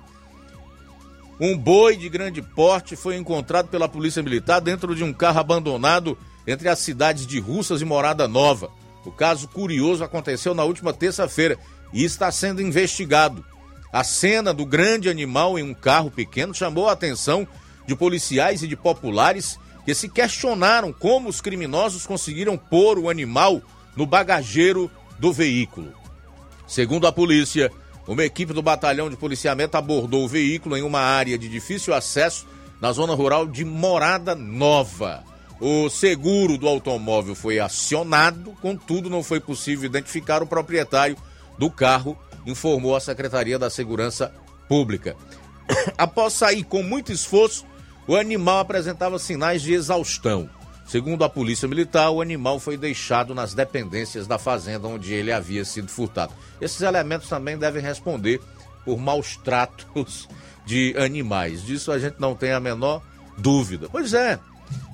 Um boi de grande porte foi encontrado pela Polícia Militar dentro de um carro abandonado entre as cidades de Russas e Morada Nova. O caso curioso aconteceu na última terça-feira e está sendo investigado. A cena do grande animal em um carro pequeno chamou a atenção de policiais e de populares que se questionaram como os criminosos conseguiram pôr o animal no bagageiro do veículo. Segundo a polícia, uma equipe do batalhão de policiamento abordou o veículo em uma área de difícil acesso na zona rural de Morada Nova. O seguro do automóvel foi acionado, contudo, não foi possível identificar o proprietário do carro, informou a Secretaria da Segurança Pública. Após sair com muito esforço, o animal apresentava sinais de exaustão. Segundo a Polícia Militar, o animal foi deixado nas dependências da fazenda onde ele havia sido furtado. Esses elementos também devem responder por maus tratos de animais. Disso a gente não tem a menor dúvida. Pois é,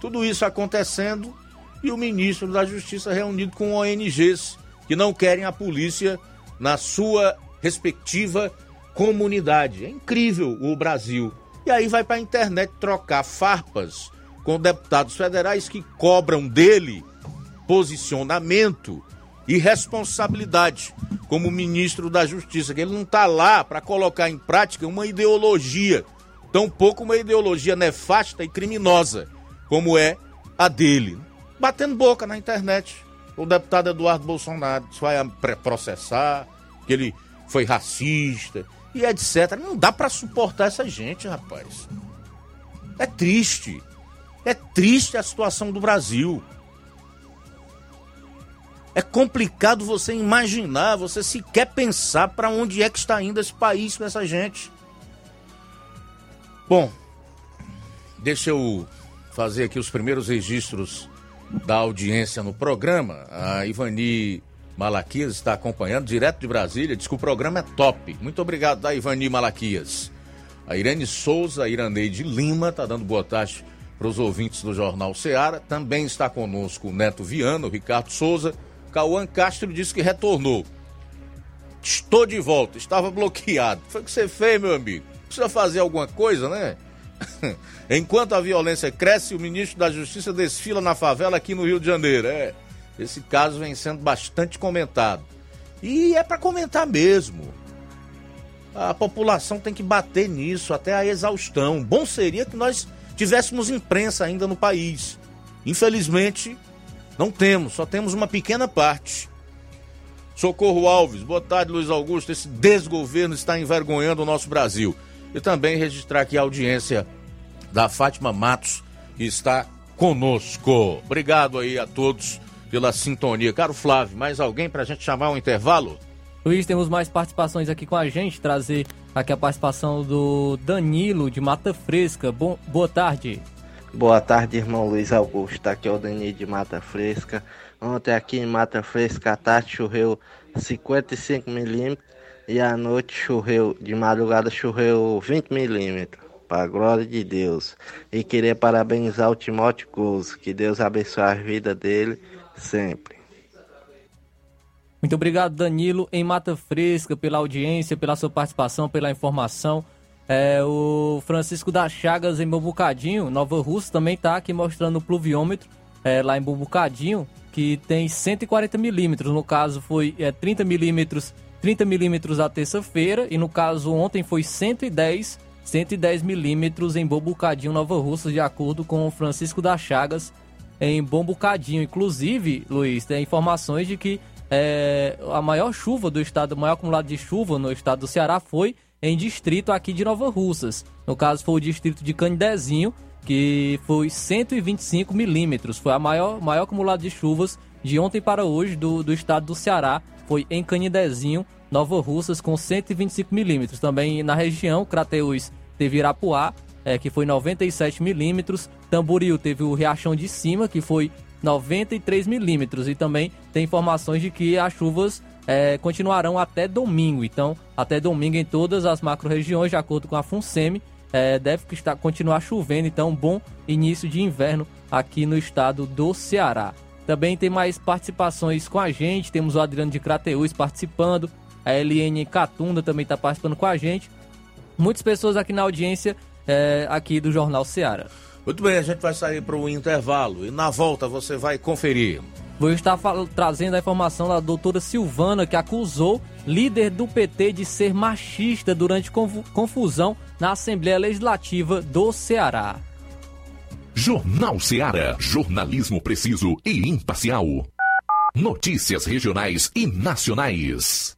tudo isso acontecendo e o ministro da Justiça reunido com ONGs que não querem a polícia na sua respectiva comunidade. É incrível o Brasil. E aí vai para a internet trocar farpas com deputados federais que cobram dele posicionamento e responsabilidade como ministro da Justiça, que ele não está lá para colocar em prática uma ideologia, tampouco uma ideologia nefasta e criminosa como é a dele. Batendo boca na internet. O deputado Eduardo Bolsonaro vai processar, que ele foi racista e etc. Não dá para suportar essa gente, rapaz. É triste. É triste a situação do Brasil. É complicado você imaginar, você sequer pensar para onde é que está indo esse país com essa gente. Bom, deixa eu fazer aqui os primeiros registros da audiência no programa. A Ivani Malaquias está acompanhando direto de Brasília. Diz que o programa é top. Muito obrigado, da Ivani Malaquias. A Irene Souza, a Iraneide Lima, está dando boa tarde para os ouvintes do Jornal Seara. Também está conosco o Neto Viana, Ricardo Souza. Cauã Castro disse que retornou. Estou de volta, estava bloqueado. Foi o que você fez, meu amigo. Precisa fazer alguma coisa, né? Enquanto a violência cresce, o ministro da Justiça desfila na favela aqui no Rio de Janeiro. É, esse caso vem sendo bastante comentado. E é para comentar mesmo. A população tem que bater nisso até a exaustão. Bom seria que nós tivéssemos imprensa ainda no país. Infelizmente, não temos, só temos uma pequena parte. Socorro Alves, boa tarde, Luiz Augusto. Esse desgoverno está envergonhando o nosso Brasil. E também registrar aqui a audiência da Fátima Matos, que está conosco. Obrigado aí a todos pela sintonia. Caro Flávio, mais alguém para a gente chamar um intervalo? Luiz, temos mais participações aqui com a gente. Trazer aqui a participação do Danilo de Mata Fresca. Bom, boa tarde. Boa tarde, irmão Luiz Augusto. Aqui é o Danilo de Mata Fresca. Ontem aqui em Mata Fresca, a tarde choveu 55 milímetros e à noite choveu, de madrugada choveu 20 milímetros, para a glória de Deus. E queria parabenizar o Timóteo Couso, que Deus abençoe a vida dele sempre. Muito obrigado, Danilo, em Mata Fresca, pela audiência, pela sua participação, pela informação. É, o Francisco das Chagas, em Bombucadinho, Nova Rússia, também está aqui mostrando o pluviômetro é, lá em Bombucadinho, que tem 140 milímetros. No caso, foi é, 30 milímetros 30 milímetros a terça-feira e no caso ontem foi 110 110 milímetros em Bombucadinho, Nova Russa, de acordo com o Francisco das Chagas em Bombucadinho. Inclusive, Luiz, tem informações de que é, a maior chuva do estado, o maior acumulado de chuva no estado do Ceará foi em distrito aqui de Nova Russas. No caso, foi o distrito de Canidezinho, que foi 125 milímetros. Foi a maior, maior acumulado de chuvas de ontem para hoje do, do estado do Ceará. Foi em Canidezinho, Nova Russas, com 125 milímetros. Também na região, Crateús teve Irapuá, é, que foi 97 milímetros. Tamboril teve o Riachão de Cima, que foi 93 milímetros. E também tem informações de que as chuvas é, continuarão até domingo. Então, até domingo em todas as macro-regiões, de acordo com a FUNSEMI, é, deve estar, continuar chovendo. Então, bom início de inverno aqui no estado do Ceará. Também tem mais participações com a gente. Temos o Adriano de Crateús participando. A LN Catunda também está participando com a gente. Muitas pessoas aqui na audiência é, aqui do Jornal Ceará. Muito bem, a gente vai sair para o intervalo e na volta você vai conferir. Vou estar trazendo a informação da doutora Silvana, que acusou líder do PT de ser machista durante confusão na Assembleia Legislativa do Ceará. Jornal Ceará. Jornalismo preciso e imparcial. Notícias regionais e nacionais.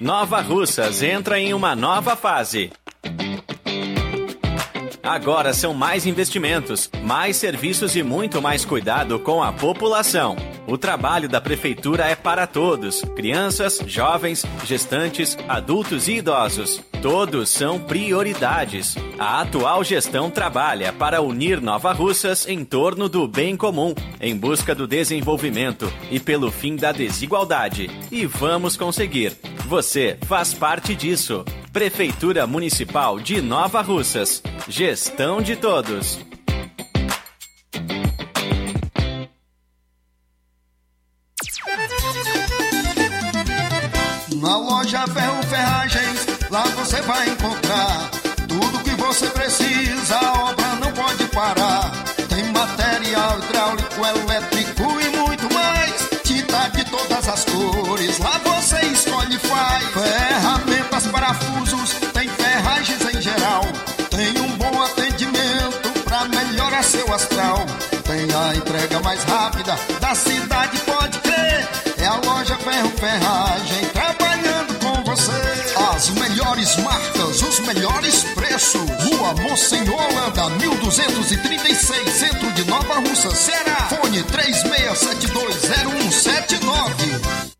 Nova Russas entra em uma nova fase. Agora são mais investimentos, mais serviços e muito mais cuidado com a população. O trabalho da Prefeitura é para todos: crianças, jovens, gestantes, adultos e idosos. Todos são prioridades. A atual gestão trabalha para unir Nova Russas em torno do bem comum, em busca do desenvolvimento e pelo fim da desigualdade. E vamos conseguir. Você faz parte disso. Prefeitura Municipal de Nova Russas. Gestão de todos. Na loja você vai encontrar tudo que você precisa, a obra não pode parar. Tem material hidráulico, elétrico e muito mais. Tinta de todas as cores, lá você escolhe e faz. Ferramentas, parafusos, tem ferragens em geral. Tem um bom atendimento pra melhorar seu astral. Tem a entrega mais rápida da cidade, pode crer. É a loja Ferro Ferragem você. As melhores marcas, os melhores preços. Rua Monsenhor Holanda, 1236, centro de Nova Russa, Ceará. Fone 36720179.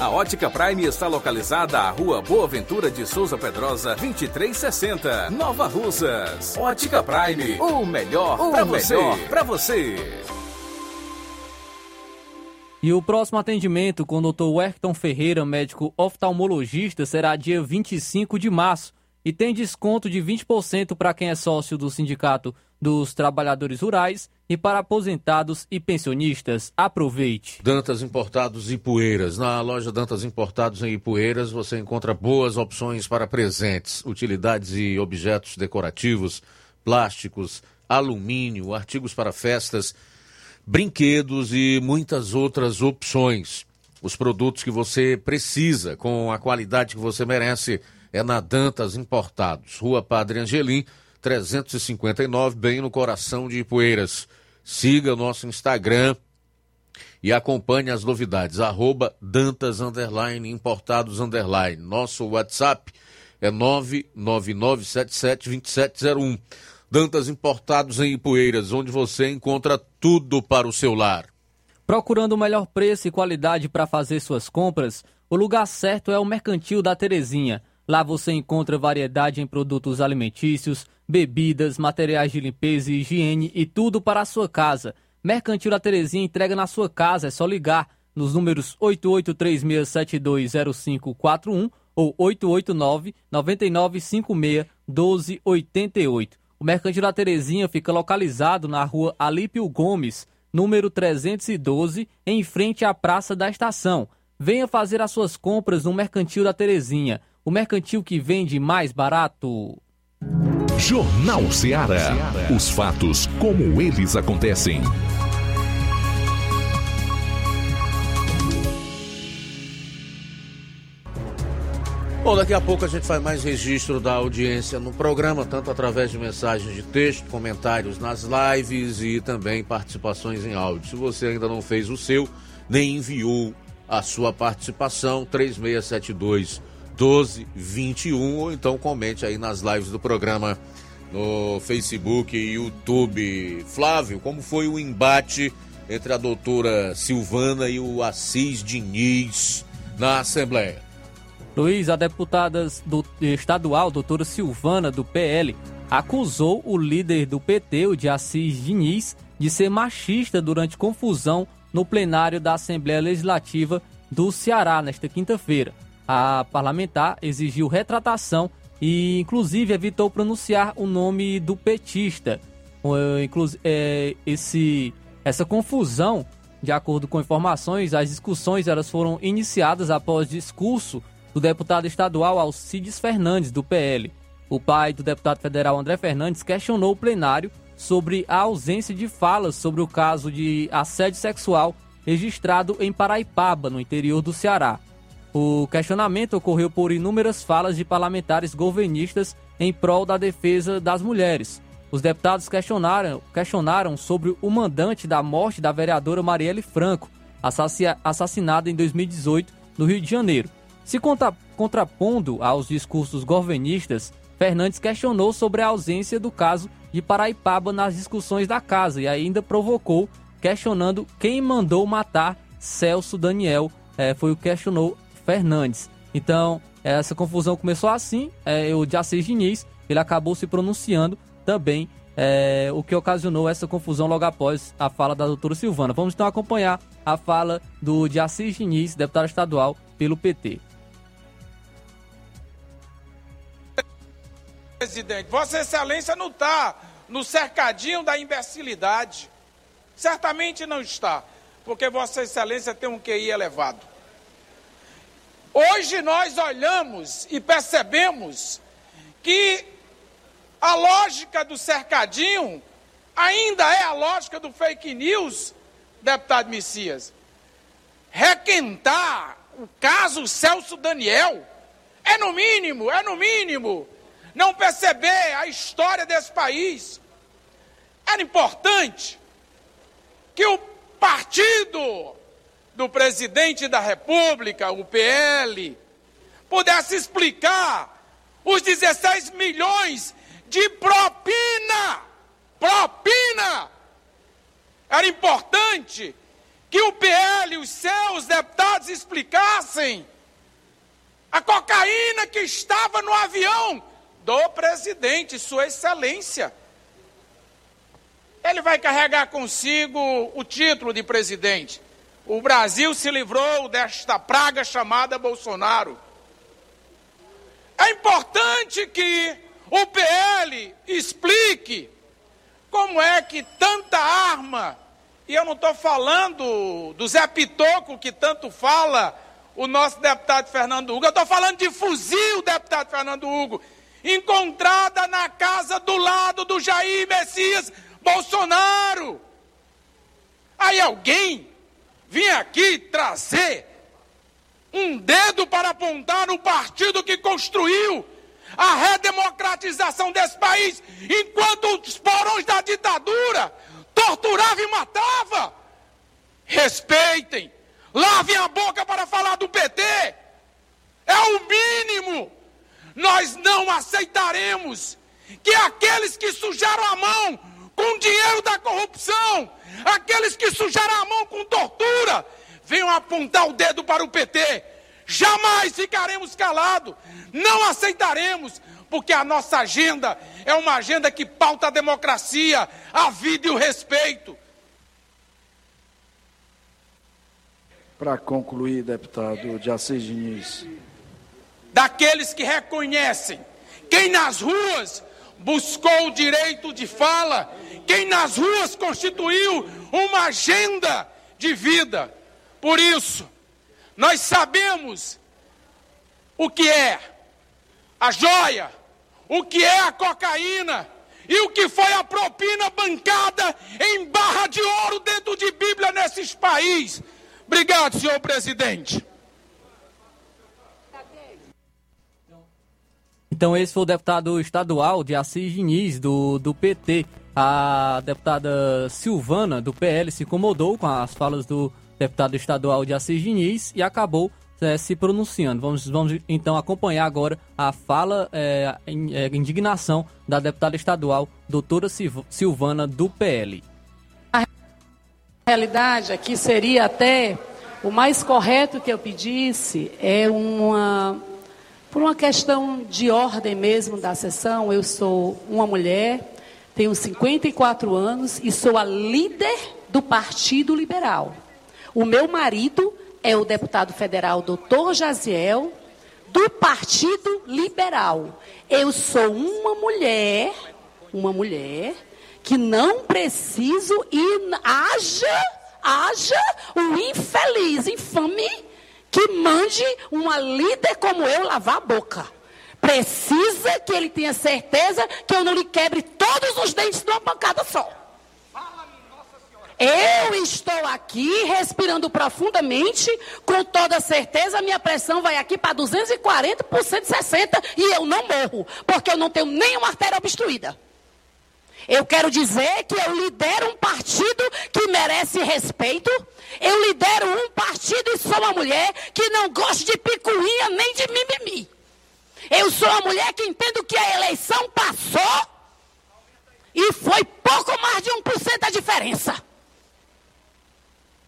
A Ótica Prime está localizada à Rua Boa Ventura de Souza Pedrosa, 2360, Nova Russas. Ótica Prime, o melhor para você. Pra você. E o próximo atendimento com o Dr. Werton Ferreira, médico oftalmologista, será dia 25 de março e tem desconto de 20% para quem é sócio do Sindicato dos Trabalhadores Rurais e para aposentados e pensionistas. Aproveite. Dantas Importados Poeiras. Na loja Dantas Importados em Ipueiras você encontra boas opções para presentes, utilidades e objetos decorativos, plásticos, alumínio, artigos para festas brinquedos e muitas outras opções. Os produtos que você precisa, com a qualidade que você merece, é na Dantas Importados, Rua Padre Angelim, 359, bem no coração de Ipueiras. Siga nosso Instagram e acompanhe as novidades, arroba Dantas Underline, Importados Underline. Nosso WhatsApp é 999772701. Dantas Importados em Ipueiras, onde você encontra tudo para o seu lar. Procurando o melhor preço e qualidade para fazer suas compras, o lugar certo é o Mercantil da Terezinha. Lá você encontra variedade em produtos alimentícios, bebidas, materiais de limpeza e higiene e tudo para a sua casa. Mercantil da Terezinha entrega na sua casa, é só ligar nos números 8836720541 ou 889 9956 1288. O Mercantil da Terezinha fica localizado na rua Alípio Gomes, número 312, em frente à Praça da Estação. Venha fazer as suas compras no Mercantil da Terezinha, o mercantil que vende mais barato. Jornal Ceará. Os fatos como eles acontecem. Bom, daqui a pouco a gente faz mais registro da audiência no programa, tanto através de mensagens de texto, comentários nas lives e também participações em áudio. Se você ainda não fez o seu, nem enviou a sua participação, 3672 1221, ou então comente aí nas lives do programa no Facebook e YouTube. Flávio, como foi o embate entre a doutora Silvana e o Assis Diniz na Assembleia? Luiz, a deputada do, estadual, doutora Silvana, do PL, acusou o líder do PT, o de Assis Diniz, de ser machista durante confusão no plenário da Assembleia Legislativa do Ceará nesta quinta-feira. A parlamentar exigiu retratação e, inclusive, evitou pronunciar o nome do petista. É, esse, essa confusão, de acordo com informações, as discussões elas foram iniciadas após discurso do deputado estadual Alcides Fernandes, do PL. O pai do deputado federal André Fernandes questionou o plenário sobre a ausência de falas sobre o caso de assédio sexual registrado em Paraipaba, no interior do Ceará. O questionamento ocorreu por inúmeras falas de parlamentares governistas em prol da defesa das mulheres. Os deputados questionaram, questionaram sobre o mandante da morte da vereadora Marielle Franco, assassinada em 2018 no Rio de Janeiro. Se contra, contrapondo aos discursos governistas, Fernandes questionou sobre a ausência do caso de Paraipaba nas discussões da casa e ainda provocou, questionando quem mandou matar Celso Daniel. É, foi o que questionou Fernandes. Então, essa confusão começou assim. É, o Assis Diniz, ele acabou se pronunciando também, é, o que ocasionou essa confusão logo após a fala da doutora Silvana. Vamos então acompanhar a fala do Assis Diniz, deputado estadual pelo PT. Presidente, Vossa Excelência não está no cercadinho da imbecilidade. Certamente não está, porque Vossa Excelência tem um QI elevado. Hoje nós olhamos e percebemos que a lógica do cercadinho ainda é a lógica do fake news, deputado Messias. Requentar o caso Celso Daniel é no mínimo, é no mínimo não perceber a história desse país. Era importante que o partido do presidente da República, o PL, pudesse explicar os 16 milhões de propina. Propina! Era importante que o PL e os seus deputados explicassem a cocaína que estava no avião do presidente, Sua Excelência. Ele vai carregar consigo o título de presidente. O Brasil se livrou desta praga chamada Bolsonaro. É importante que o PL explique como é que tanta arma, e eu não estou falando do Zé Pitoco que tanto fala o nosso deputado Fernando Hugo, eu estou falando de fuzil, deputado Fernando Hugo, encontrada na casa do lado do Jair Messias Bolsonaro. Aí alguém vinha aqui trazer um dedo para apontar no partido que construiu a redemocratização desse país, enquanto os porões da ditadura torturava e matava. Respeitem, lavem a boca para falar do PT. É o mínimo. Nós não aceitaremos que aqueles que sujaram a mão com dinheiro da corrupção, aqueles que sujaram a mão com tortura, venham apontar o dedo para o PT. Jamais ficaremos calados, não aceitaremos, porque a nossa agenda é uma agenda que pauta a democracia, a vida e o respeito. Para concluir, deputado de Assis Diniz. Daqueles que reconhecem quem nas ruas buscou o direito de fala, quem nas ruas constituiu uma agenda de vida. Por isso, nós sabemos o que é a joia, o que é a cocaína e o que foi a propina bancada em barra de ouro dentro de Bíblia nesses países. Obrigado, senhor presidente. Então esse foi o deputado estadual de Assis Diniz, do, do PT. A deputada Silvana, do PL, se incomodou com as falas do deputado estadual de Assis Diniz e acabou é, se pronunciando. Vamos, vamos então acompanhar agora a fala, é, indignação da deputada estadual, doutora Silvana, do PL. A realidade aqui seria até o mais correto que eu pedisse é uma por uma questão de ordem mesmo da sessão, eu sou uma mulher, tenho 54 anos e sou a líder do Partido Liberal. O meu marido é o deputado federal doutor Jaziel, do Partido Liberal. Eu sou uma mulher, uma mulher, que não preciso e haja, haja o infeliz, infame que mande uma líder como eu lavar a boca. Precisa que ele tenha certeza que eu não lhe quebre todos os dentes de uma pancada só. Eu estou aqui respirando profundamente, com toda certeza, minha pressão vai aqui para 240 por 160 e eu não morro, porque eu não tenho nenhuma artéria obstruída. Eu quero dizer que eu lidero um partido que merece respeito. Eu lidero um partido e sou uma mulher que não gosta de picuinha nem de mimimi. Eu sou uma mulher que entendo que a eleição passou e foi pouco mais de 1% a diferença.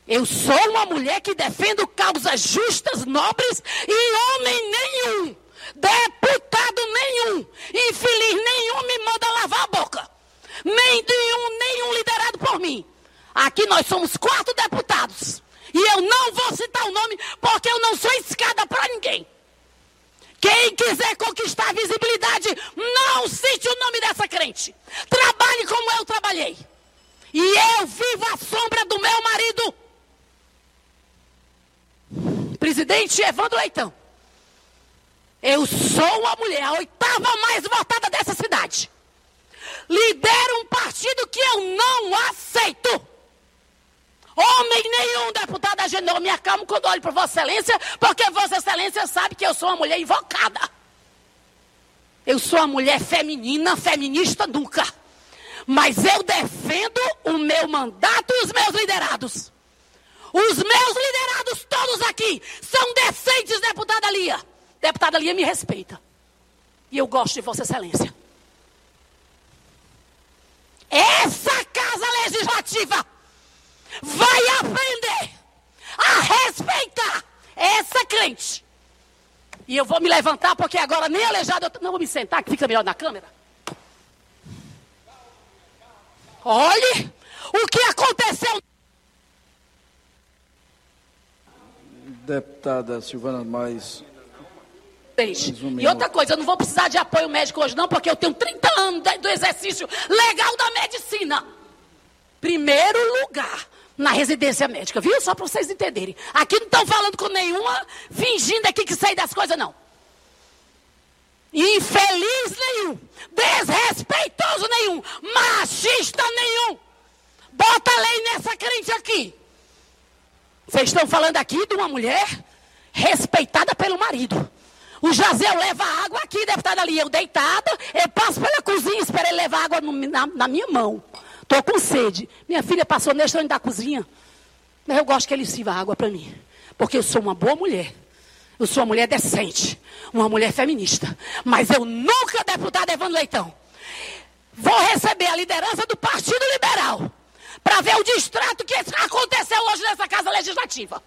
Eu sou uma mulher que defendo causas justas, nobres e homem nenhum, deputado nenhum, infeliz nenhum me manda lavar a boca nem nenhum, nenhum liderado por mim. Aqui nós somos quatro deputados. E eu não vou citar o nome porque eu não sou escada para ninguém. Quem quiser conquistar visibilidade, não cite o nome dessa crente. Trabalhe como eu trabalhei. E eu vivo à sombra do meu marido. Presidente Evandro Leitão. Eu sou a mulher, a oitava mais votada dessa cidade lidera um partido que eu não aceito. Homem nenhum, deputada Agenor, me acalmo quando olho para Vossa Excelência, porque Vossa Excelência sabe que eu sou uma mulher invocada. Eu sou uma mulher feminina, feminista nunca. Mas eu defendo o meu mandato e os meus liderados. Os meus liderados todos aqui são decentes, deputada Lia. Deputada Lia me respeita. E eu gosto de Vossa Excelência. Essa casa legislativa vai aprender respeitar essa crente. E eu vou me levantar porque agora nem aleijado eu não vou me sentar que fica melhor na câmera. Olhe o que aconteceu. Deputada Silvana, mais. E outra coisa, eu não vou precisar de apoio médico hoje, não, porque eu tenho 30 anos do exercício legal da medicina. Primeiro lugar na residência médica, viu? Só para vocês entenderem. Aqui não estão falando com nenhuma, fingindo aqui que sei das coisas, não. Infeliz nenhum, desrespeitoso nenhum, machista nenhum. Bota lei nessa crente aqui. Vocês estão falando aqui de uma mulher respeitada pelo marido. O Jazel leva água aqui, deputada ali. Eu deitada, eu passo pela cozinha, espero ele levar água no, na, na, minha mão. Estou com sede. Minha filha passou neste ano da cozinha. Mas eu gosto que ele sirva água para mim. Porque eu sou uma boa mulher. Eu sou uma mulher decente. Uma mulher feminista. Mas eu nunca, deputada Evandro Leitão, vou receber a liderança do Partido Liberal para ver o distrato que aconteceu hoje nessa casa legislativa.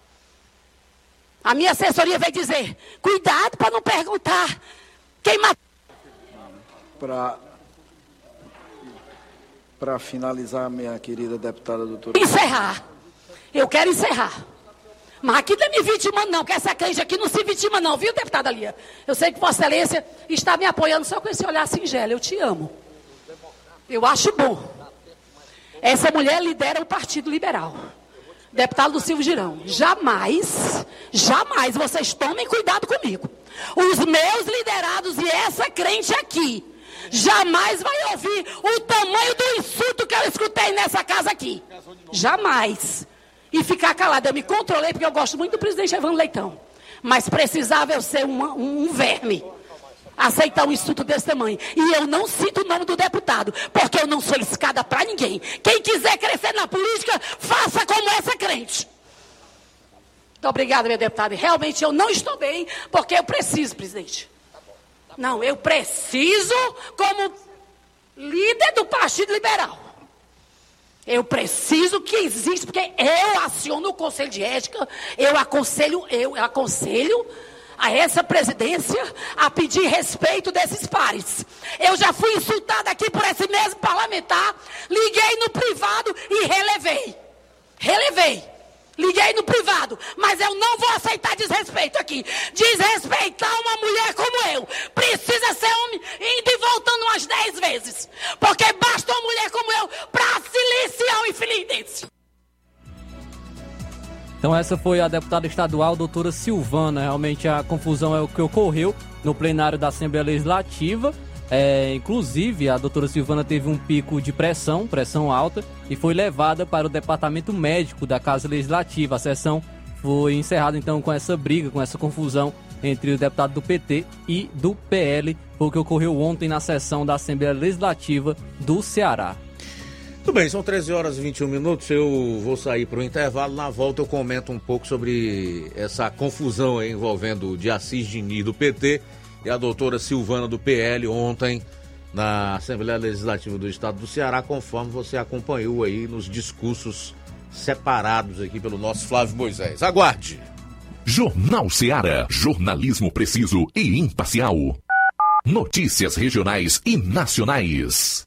A minha assessoria veio dizer: cuidado para não perguntar quem matou. Para para finalizar, minha querida deputada doutora. Encerrar. Eu quero encerrar. Mas aqui não é me vitima, não, porque essa crente aqui não se vitima, não, viu, deputada Lia? Eu sei que Vossa Excelência está me apoiando só com esse olhar singelo. Eu te amo. Eu acho bom. Essa mulher lidera o Partido Liberal. Deputado do Silvio Girão. Jamais, jamais vocês tomem cuidado comigo. Os meus liderados e essa crente aqui jamais vai ouvir o tamanho do insulto que eu escutei nessa casa aqui. Jamais. E ficar calado. Eu me controlei porque eu gosto muito do presidente Evandro Leitão. Mas precisava eu ser uma, um, um verme aceitar um insulto desse tamanho. E eu não cito o nome do deputado, porque eu não sou escada para ninguém. Quem quiser crescer na política, faça como essa crente. Muito obrigada, meu deputado. Realmente eu não estou bem, porque eu preciso, presidente. Não, eu preciso, como líder do Partido Liberal. Eu preciso que exista, porque eu aciono o Conselho de Ética, eu aconselho, eu aconselho a essa presidência a pedir respeito desses pares. Eu já fui insultada aqui por esse mesmo parlamentar, liguei no privado e relevei. Relevei. Liguei no privado, mas eu não vou aceitar desrespeito aqui. Desrespeitar uma mulher como eu precisa ser homem indo e voltando umas dez vezes. Porque basta uma mulher como eu para silenciar o infeliz. Então essa foi a deputada estadual doutora Silvana. Realmente a confusão é o que ocorreu no plenário da Assembleia Legislativa. É, inclusive, a doutora Silvana teve um pico de pressão, pressão alta, e foi levada para o departamento médico da Casa Legislativa. A sessão foi encerrada então com essa briga, com essa confusão entre o deputado do PT e do PL, o que ocorreu ontem na sessão da Assembleia Legislativa do Ceará. Tudo bem, são 13 horas e 21 minutos. Eu vou sair para o intervalo. Na volta eu comento um pouco sobre essa confusão envolvendo o de Diniz do PT e a doutora Silvana do PL ontem na Assembleia Legislativa do Estado do Ceará, conforme você acompanhou aí nos discursos separados aqui pelo nosso Flávio Moisés. Aguarde! Jornal Ceará, jornalismo preciso e imparcial. Notícias regionais e nacionais.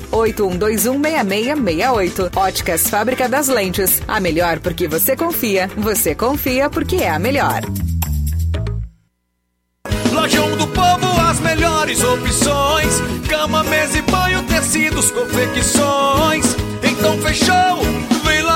6668. Óticas Fábrica das Lentes. A melhor porque você confia. Você confia porque é a melhor. Lojão do Povo, as melhores opções: cama, mesa e banho, tecidos, confecções. Então fechou, vem logo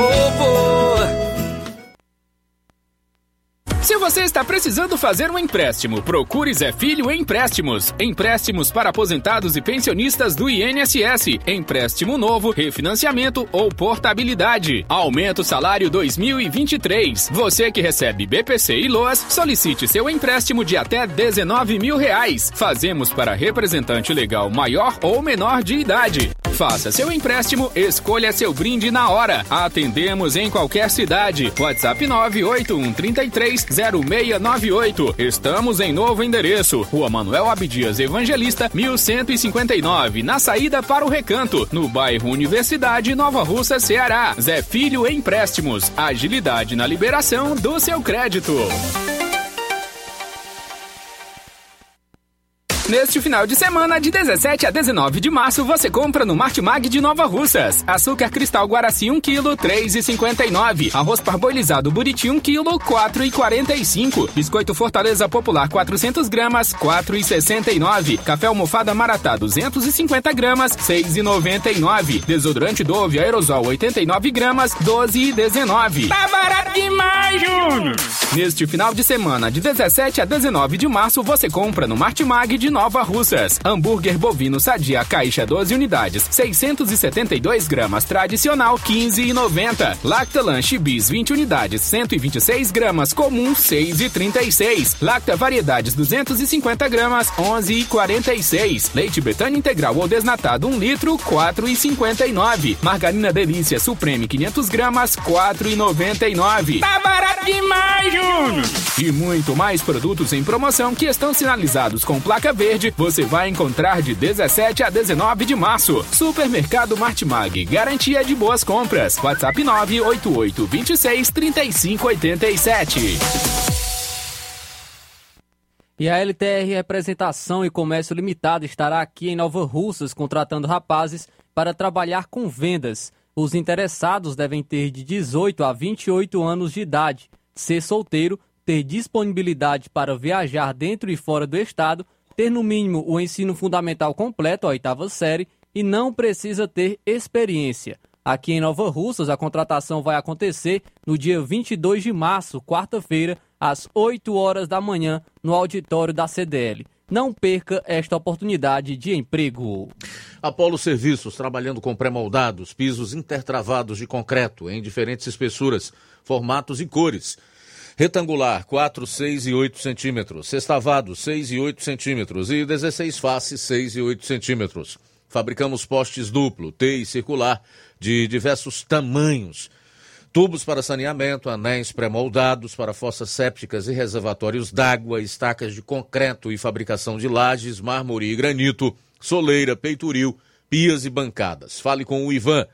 Povo. Se você está precisando fazer um empréstimo, procure Zé Filho Empréstimos. Empréstimos para aposentados e pensionistas do INSS. Empréstimo novo, refinanciamento ou portabilidade. Aumento salário 2023. Você que recebe BPC e LOAS, solicite seu empréstimo de até 19 mil reais. Fazemos para representante legal maior ou menor de idade. Faça seu empréstimo, escolha seu brinde na hora. Atendemos em qualquer cidade. WhatsApp 981 33 0698. Estamos em novo endereço. Rua Manuel Abdias Evangelista, 1159, na saída para o Recanto, no bairro Universidade, Nova Russa, Ceará. Zé Filho Empréstimos. Agilidade na liberação do seu crédito. Neste final de semana, de 17 a 19 de março, você compra no Martimag de Nova Russas. Açúcar cristal Guaraci 1 kg, 3,59. Arroz parboilizado Buriti 1 kg, 4,45. Biscoito Fortaleza Popular 400 gramas, 4,69. Café almofada Maratá 250 gramas, 6,99. Desodorante Dove Aerosol 89 gramas, 12,19. Tá barato demais, Júnior! Neste final de semana, de 17 a 19 de março, você compra no Martimag de Nova Russas. Hambúrguer bovino sadia caixa 12 unidades, 672 gramas tradicional, 15,90. Lacta Lanche Bis 20 unidades, 126 gramas comum, 6,36. Lacta Variedades 250 gramas, 11,46. Leite Betânia integral ou desnatado 1 litro, 4,59. Margarina Delícia Supreme 500 gramas, 4,99. Tá barato demais, Júnior! E muito mais produtos em promoção que estão sinalizados com placa verde, você vai encontrar de 17 a 19 de março. Supermercado Martimag, garantia de boas compras. WhatsApp 988 26 35 87. E a LTR Representação e Comércio Limitado estará aqui em Nova Russas contratando rapazes para trabalhar com vendas. Os interessados devem ter de 18 a 28 anos de idade, ser solteiro, ter disponibilidade para viajar dentro e fora do estado, ter no mínimo o ensino fundamental completo, a oitava série, e não precisa ter experiência. Aqui em Nova Russas, a contratação vai acontecer no dia 22 de março, quarta-feira, às 8 horas da manhã, no auditório da CDL. Não perca esta oportunidade de emprego. Apolo Serviços, trabalhando com pré-moldados, pisos intertravados de concreto em diferentes espessuras, formatos e cores. Retangular, 4, 6 e 8 centímetros. Sextavado, 6 e 8 centímetros. E 16 faces, 6 e 8 centímetros. Fabricamos postes duplo, T e circular, de diversos tamanhos. Tubos para saneamento, anéis pré-moldados para fossas sépticas e reservatórios d'água, estacas de concreto e fabricação de lajes, mármore e granito, soleira, peitoril, pias e bancadas. Fale com o Ivan.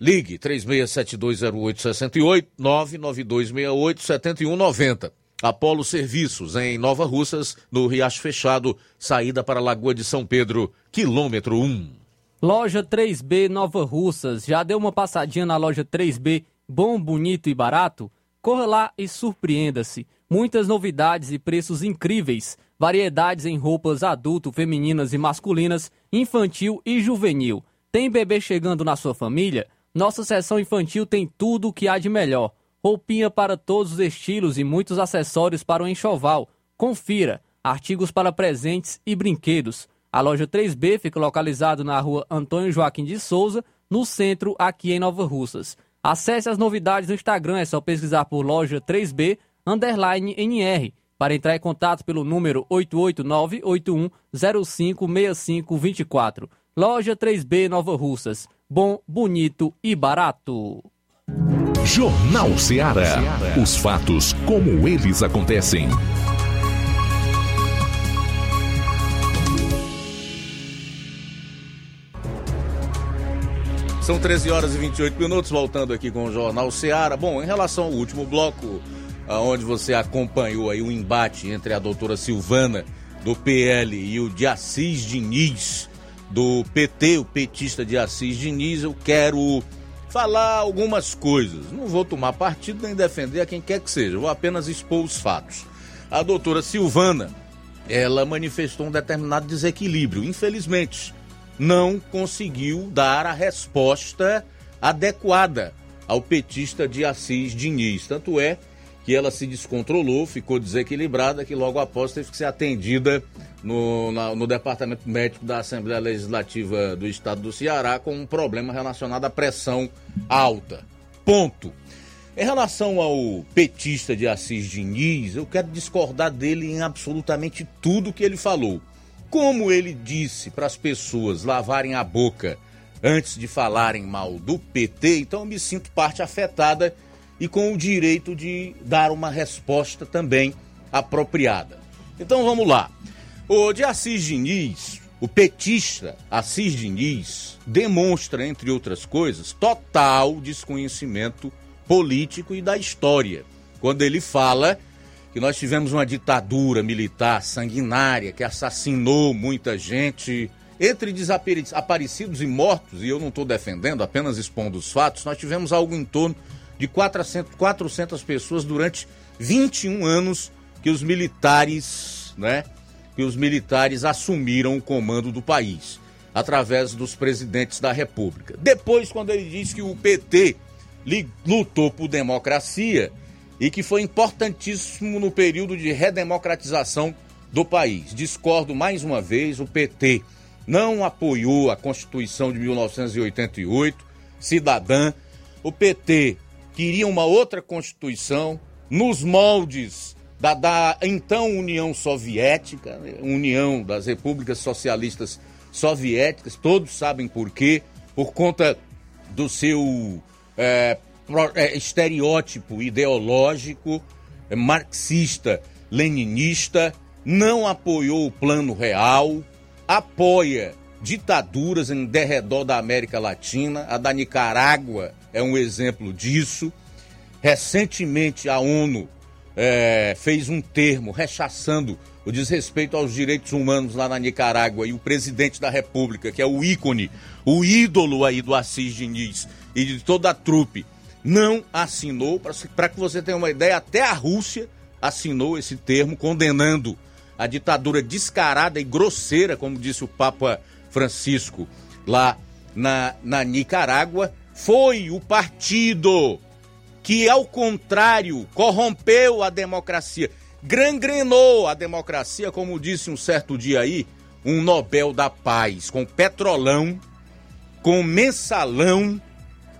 Ligue 36720868 992687190. Apolo Serviços em Nova Russas, no Riacho Fechado, saída para a Lagoa de São Pedro, quilômetro 1. Loja 3B Nova Russas. Já deu uma passadinha na loja 3B, bom, bonito e barato? Corra lá e surpreenda-se. Muitas novidades e preços incríveis. Variedades em roupas adulto, femininas e masculinas, infantil e juvenil. Tem bebê chegando na sua família? Nossa seção infantil tem tudo o que há de melhor. Roupinha para todos os estilos e muitos acessórios para o enxoval. Confira. Artigos para presentes e brinquedos. A loja 3B fica localizada na rua Antônio Joaquim de Souza, no centro, aqui em Nova Russas. Acesse as novidades no Instagram, é só pesquisar por loja 3B underline NR. Para entrar em contato pelo número 889-8105-6524. Loja 3B Nova Russas. Bom, bonito e barato. Jornal Ceará. Os fatos como eles acontecem. São 13 horas e 28 minutos, voltando aqui com o Jornal Ceará. Bom, em relação ao último bloco, onde você acompanhou aí o embate entre a doutora Silvana, do PL, e o de Assis Diniz, do PT, o petista de Assis Diniz, eu quero falar algumas coisas. Não vou tomar partido nem defender a quem quer que seja, vou apenas expor os fatos. A doutora Silvana, ela manifestou um determinado desequilíbrio, infelizmente não conseguiu dar a resposta adequada ao petista de Assis Diniz. Tanto é que ela se descontrolou, ficou desequilibrada, que logo após teve que ser atendida no, na, no Departamento Médico da Assembleia Legislativa do Estado do Ceará com um problema relacionado à pressão alta. Ponto. Em relação ao petista de Assis Diniz, eu quero discordar dele em absolutamente tudo que ele falou. Como ele disse para as pessoas lavarem a boca antes de falarem mal do PT, então eu me sinto parte afetada e com o direito de dar uma resposta também apropriada. Então vamos lá. O de Assis Diniz, o petista Assis Diniz, demonstra, entre outras coisas, total desconhecimento político e da história. Quando ele fala que nós tivemos uma ditadura militar sanguinária que assassinou muita gente. Entre desaparecidos e mortos, e eu não estou defendendo, apenas expondo os fatos, nós tivemos algo em torno de 400, 400 pessoas durante 21 anos que os militares, né, que os militares assumiram o comando do país, através dos presidentes da República. Depois, quando ele diz que o PT lutou por democracia, e que foi importantíssimo no período de redemocratização do país. Discordo mais uma vez, o PT não apoiou a Constituição de 1988, cidadã. O PT queria uma outra Constituição nos moldes da, da então União Soviética, União das Repúblicas Socialistas Soviéticas, todos sabem por quê, por conta do seu é, é, estereótipo ideológico, é, marxista, leninista, não apoiou o plano real, apoia ditaduras em derredor da América Latina, a da Nicarágua é um exemplo disso. Recentemente a ONU é, fez um termo rechaçando o desrespeito aos direitos humanos lá na Nicarágua e o presidente da República, que é o ícone, o ídolo aí do Assis Diniz e de toda a trupe, não assinou, para que você tenha uma ideia, até a Rússia assinou esse termo condenando a ditadura descarada e grosseira, como disse o Papa Francisco lá na, na Nicarágua. Foi o partido que, ao contrário, corrompeu a democracia, gangrenou a democracia, como disse um certo dia aí, um Nobel da Paz, com petrolão, com mensalão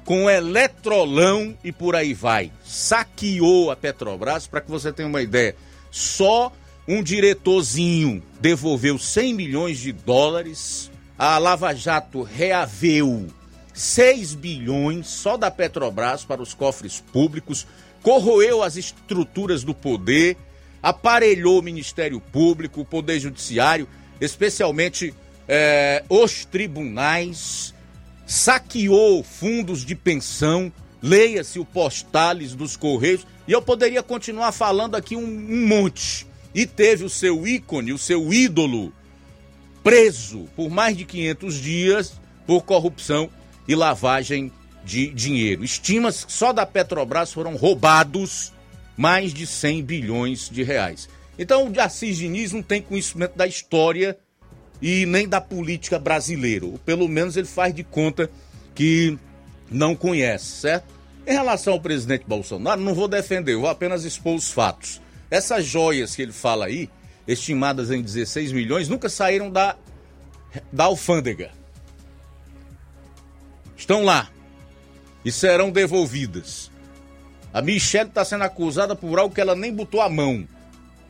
com eletrolão e por aí vai. Saqueou a Petrobras, para que você tenha uma ideia. Só um diretorzinho devolveu 100 milhões de dólares, a Lava Jato reaveu 6 bilhões só da Petrobras para os cofres públicos, corroeu as estruturas do poder, aparelhou o Ministério Público, o Poder Judiciário, especialmente é, os tribunais, saqueou fundos de pensão, leia-se o postales dos Correios, e eu poderia continuar falando aqui um, um monte. E teve o seu ícone, o seu ídolo, preso por mais de 500 dias por corrupção e lavagem de dinheiro. Estima-se que só da Petrobras foram roubados mais de 100 bilhões de reais. Então, o Assis Diniz não tem conhecimento da história e nem da política brasileira. Ou pelo menos ele faz de conta que não conhece, certo? Em relação ao presidente Bolsonaro, não vou defender, vou apenas expor os fatos. Essas joias que ele fala aí, estimadas em 16 milhões, nunca saíram da, da alfândega. Estão lá e serão devolvidas. A Michelle está sendo acusada por algo que ela nem botou a mão.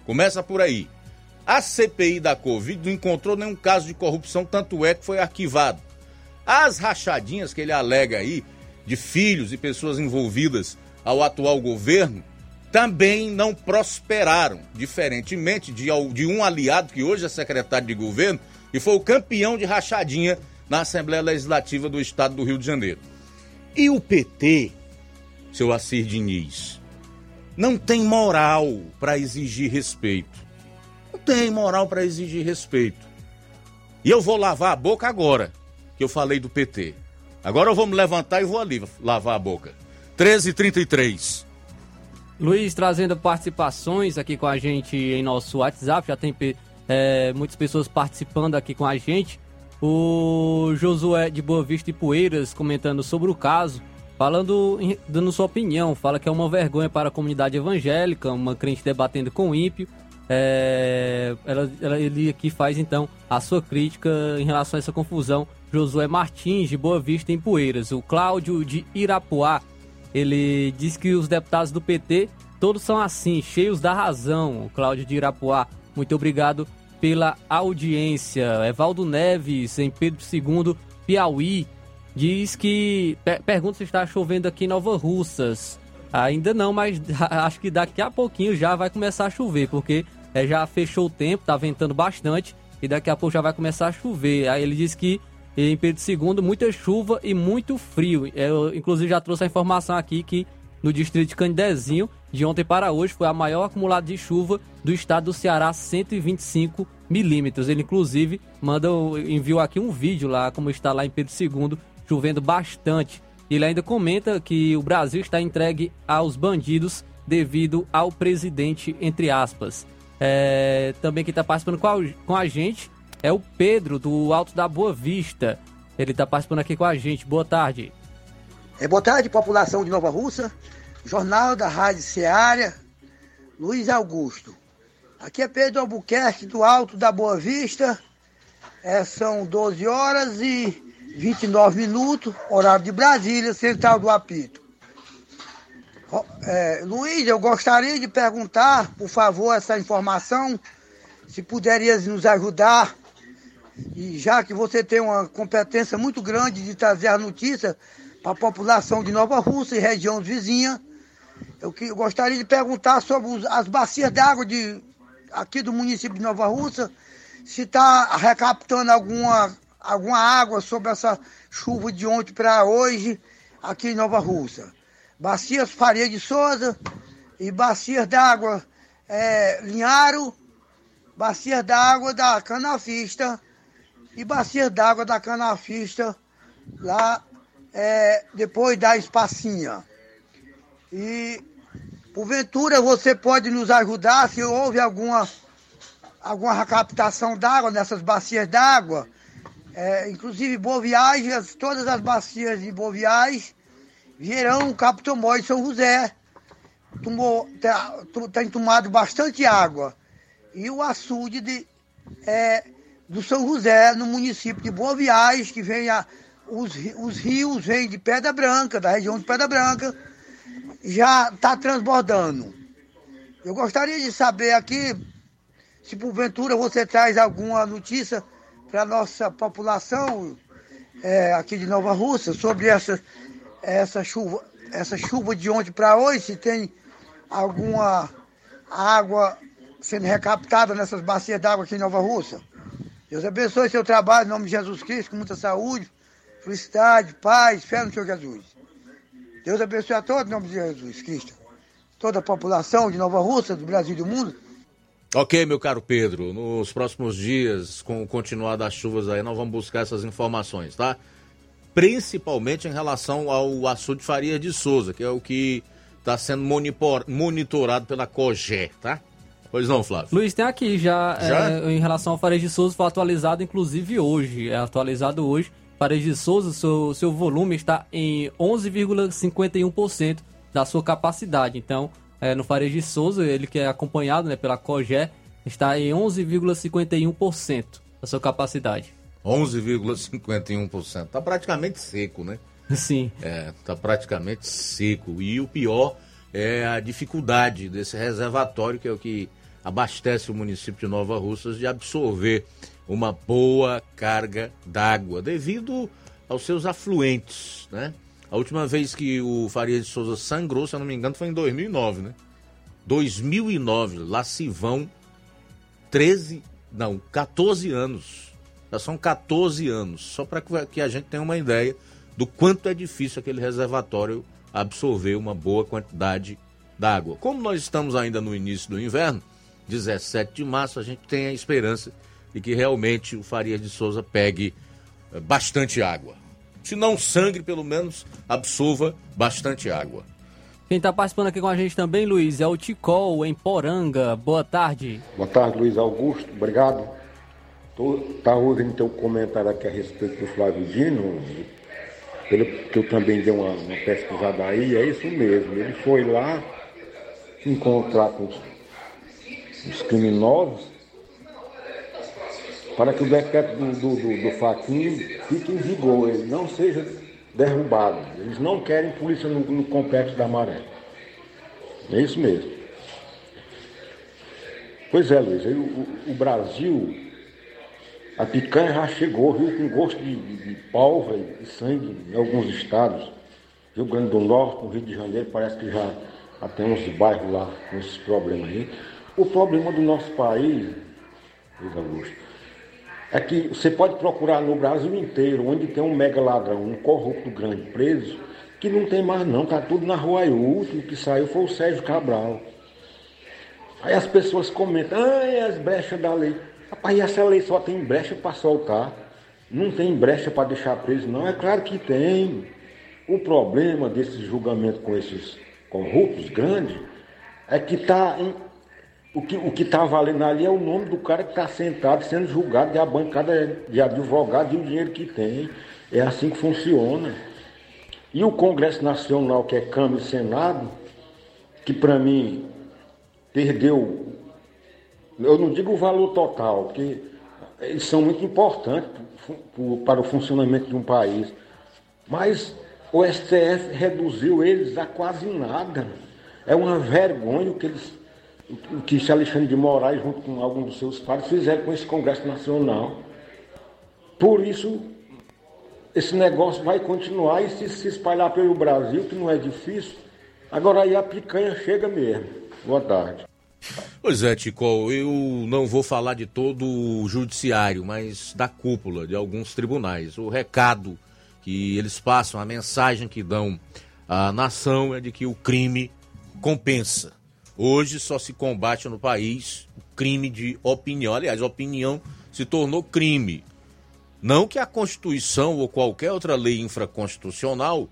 Começa por aí. A CPI da Covid não encontrou nenhum caso de corrupção, tanto é que foi arquivado. As rachadinhas que ele alega aí, de filhos e pessoas envolvidas ao atual governo, também não prosperaram, diferentemente de, de um aliado que hoje é secretário de governo e foi o campeão de rachadinha na Assembleia Legislativa do Estado do Rio de Janeiro. E o PT, seu Assir Diniz, não tem moral para exigir respeito. Não tem moral para exigir respeito. E eu vou lavar a boca agora, que eu falei do PT. Agora eu vou me levantar e vou ali lavar a boca. 13h33. Luiz trazendo participações aqui com a gente em nosso WhatsApp. Já tem é, muitas pessoas participando aqui com a gente. O Josué de Boa Vista e Poeiras comentando sobre o caso, falando, dando sua opinião. Fala que é uma vergonha para a comunidade evangélica, uma crente debatendo com ímpio. É, ela, ela, ele aqui faz então a sua crítica em relação a essa confusão. Josué Martins de Boa Vista em Poeiras. O Cláudio de Irapuá ele diz que os deputados do PT todos são assim, cheios da razão. O Cláudio de Irapuá, muito obrigado pela audiência. Evaldo Neves, em Pedro II, Piauí, diz que. Per pergunta se está chovendo aqui em Nova Russas. Ainda não, mas acho que daqui a pouquinho já vai começar a chover, porque é, já fechou o tempo, tá ventando bastante e daqui a pouco já vai começar a chover. Aí ele diz que em Pedro II, muita chuva e muito frio. Eu, inclusive, já trouxe a informação aqui que no distrito de Candezinho, de ontem para hoje, foi a maior acumulada de chuva do estado do Ceará, 125 milímetros. Ele, inclusive, manda, enviou aqui um vídeo lá, como está lá em Pedro II, chovendo bastante. Ele ainda comenta que o Brasil está entregue aos bandidos devido ao presidente, entre aspas. É, também quem está participando com a, com a gente é o Pedro, do Alto da Boa Vista. Ele está participando aqui com a gente. Boa tarde. É, boa tarde, população de Nova Russa. Jornal da Rádio Seara, Luiz Augusto. Aqui é Pedro Albuquerque, do Alto da Boa Vista. É, são 12 horas e 29 minutos, horário de Brasília, central do apito. É, Luiz, eu gostaria de perguntar, por favor, essa informação, se puderias nos ajudar e já que você tem uma competência muito grande de trazer a notícia para a população de Nova Rússia e região vizinha, eu, que, eu gostaria de perguntar sobre os, as bacias d'água de, aqui do município de Nova Rússia, se está recaptando alguma, alguma água sobre essa chuva de ontem para hoje aqui em Nova Rússia. Bacias Faria de Souza e bacias d'água é, Linharo, bacias d'água da Canafista e bacia d'água da canafista lá é, depois da espacinha. E porventura você pode nos ajudar se houve alguma, alguma recaptação d'água nessas bacias d'água. É, inclusive Boviais, todas as bacias de Boviais, Vieirão, e São José. Tomou, tem tomado bastante água. E o açude de, é, do São José, no município de Boa Viagem, que vem a, os, os rios vêm de Pedra Branca, da região de Pedra Branca, já está transbordando. Eu gostaria de saber aqui, se porventura você traz alguma notícia para a nossa população é, aqui de Nova Rússia sobre essa, essa, chuva, essa chuva de ontem para hoje, se tem alguma água sendo recaptada nessas bacias d'água aqui em Nova Rússia. Deus abençoe seu trabalho em nome de Jesus Cristo, com muita saúde, felicidade, paz, fé no Senhor Jesus. Deus abençoe a todos em nome de Jesus Cristo. Toda a população de Nova Rússia, do Brasil e do mundo. Ok, meu caro Pedro. Nos próximos dias, com o continuar das chuvas aí, nós vamos buscar essas informações, tá? Principalmente em relação ao açude Faria de Souza, que é o que está sendo monitorado pela COGÉ, tá? Pois não, Flávio. Luiz, tem aqui já, já? É, em relação ao Fares de Souza, foi atualizado inclusive hoje. É atualizado hoje. Fares de Souza, seu, seu volume está em 11,51% da sua capacidade. Então, é, no Fares de Souza, ele que é acompanhado né, pela COGÉ, está em 11,51% da sua capacidade. 11,51%. Está praticamente seco, né? Sim. É, tá praticamente seco. E o pior é a dificuldade desse reservatório, que é o que abastece o município de Nova Russas de absorver uma boa carga d'água, devido aos seus afluentes, né? A última vez que o Faria de Souza sangrou, se eu não me engano, foi em 2009, né? 2009, lá se vão 13, não, 14 anos. Já são 14 anos, só para que a gente tenha uma ideia do quanto é difícil aquele reservatório absorver uma boa quantidade d'água. Como nós estamos ainda no início do inverno, 17 de março, a gente tem a esperança de que realmente o Faria de Souza pegue eh, bastante água. Se não sangre, pelo menos absorva bastante água. Quem está participando aqui com a gente também, Luiz, é o Ticol, em Poranga. Boa tarde. Boa tarde, Luiz Augusto. Obrigado. Está ouvindo teu comentário aqui a respeito do Flávio Dino, pelo que eu também dei uma, uma pesquisada aí, é isso mesmo. Ele foi lá encontrar com os, os criminosos para que o decreto do, do, do, do Faquinho fique em vigor, ele não seja derrubado. Eles não querem polícia no, no complexo da Maré. É isso mesmo. Pois é, Luiz, o, o, Brasil, a picanha já chegou, viu, com gosto de, de, de pólvora e sangue em alguns estados. Rio Grande do Norte, no Rio de Janeiro, parece que já, já tem uns bairros lá com esses problemas aí. O problema do nosso país, Luiz Augusto, é que você pode procurar no Brasil inteiro, onde tem um mega ladrão, um corrupto grande preso, que não tem mais não, tá tudo na rua aí. O último que saiu foi o Sérgio Cabral. Aí as pessoas comentam, ah, as brechas da lei. Rapaz, essa lei só tem brecha para soltar. Não tem brecha para deixar preso, não. É claro que tem. O problema desse julgamento com esses corruptos grandes é que está o que o está valendo ali é o nome do cara que está sentado sendo julgado de a bancada de advogado e o dinheiro que tem. É assim que funciona. E o Congresso Nacional, que é Câmara e Senado, que para mim perdeu, eu não digo o valor total, porque eles são muito importantes para o funcionamento de um país, mas o STF reduziu eles a quase nada. É uma vergonha o que eles o que Alexandre de Moraes, junto com alguns dos seus pares, fizeram com esse Congresso Nacional. Por isso, esse negócio vai continuar e se, se espalhar pelo Brasil, que não é difícil. Agora aí a picanha chega mesmo. Boa tarde. Pois é, Tico, eu não vou falar de todo o judiciário, mas da cúpula de alguns tribunais. O recado que eles passam, a mensagem que dão à nação é de que o crime compensa. Hoje só se combate no país o crime de opinião. Aliás, opinião se tornou crime. Não que a Constituição ou qualquer outra lei infraconstitucional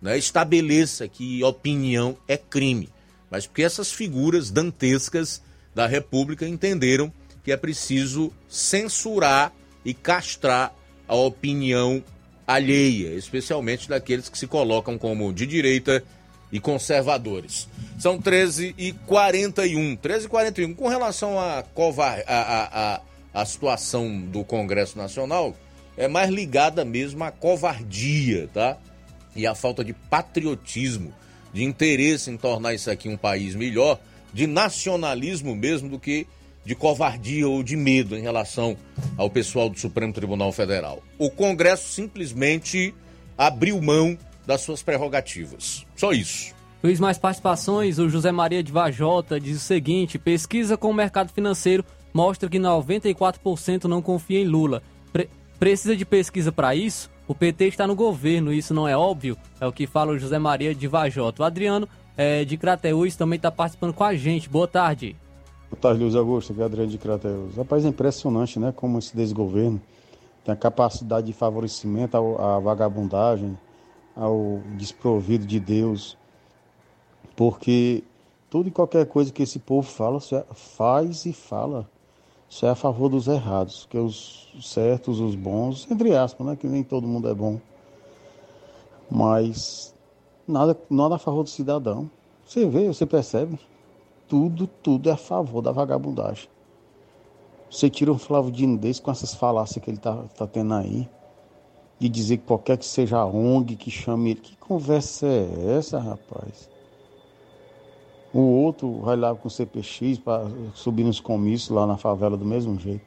né, estabeleça que opinião é crime, mas porque essas figuras dantescas da República entenderam que é preciso censurar e castrar a opinião alheia, especialmente daqueles que se colocam como de direita e conservadores. São 13 e 41. 13 e 41. Com relação à covar... a, a, a, situação do Congresso Nacional, é mais ligada mesmo à covardia, tá? E à falta de patriotismo, de interesse em tornar isso aqui um país melhor, de nacionalismo mesmo do que de covardia ou de medo em relação ao pessoal do Supremo Tribunal Federal. O Congresso simplesmente abriu mão das suas prerrogativas. Só isso. Luiz, mais participações. O José Maria de Vajota diz o seguinte: pesquisa com o mercado financeiro mostra que 94% não confia em Lula. Pre precisa de pesquisa para isso? O PT está no governo, isso não é óbvio? É o que fala o José Maria de Vajota. O Adriano é, de Crateús também está participando com a gente. Boa tarde. Boa tarde, Luiz Augusto. Aqui é Adriano de Crateús. Rapaz, é impressionante, né? Como esse desgoverno tem a capacidade de favorecimento à vagabundagem, ao desprovido de Deus, porque tudo e qualquer coisa que esse povo fala, é, faz e fala, isso é a favor dos errados, que os certos, os bons, entre aspas, né, que nem todo mundo é bom, mas nada, nada a favor do cidadão. Você vê, você percebe, tudo, tudo é a favor da vagabundagem. Você tira um Flávio Dino desse com essas falácias que ele tá, tá tendo aí, de dizer que qualquer que seja a ONG que chame ele. Que conversa é essa, rapaz? O outro vai lá com o CPX para subir nos comícios lá na favela do mesmo jeito.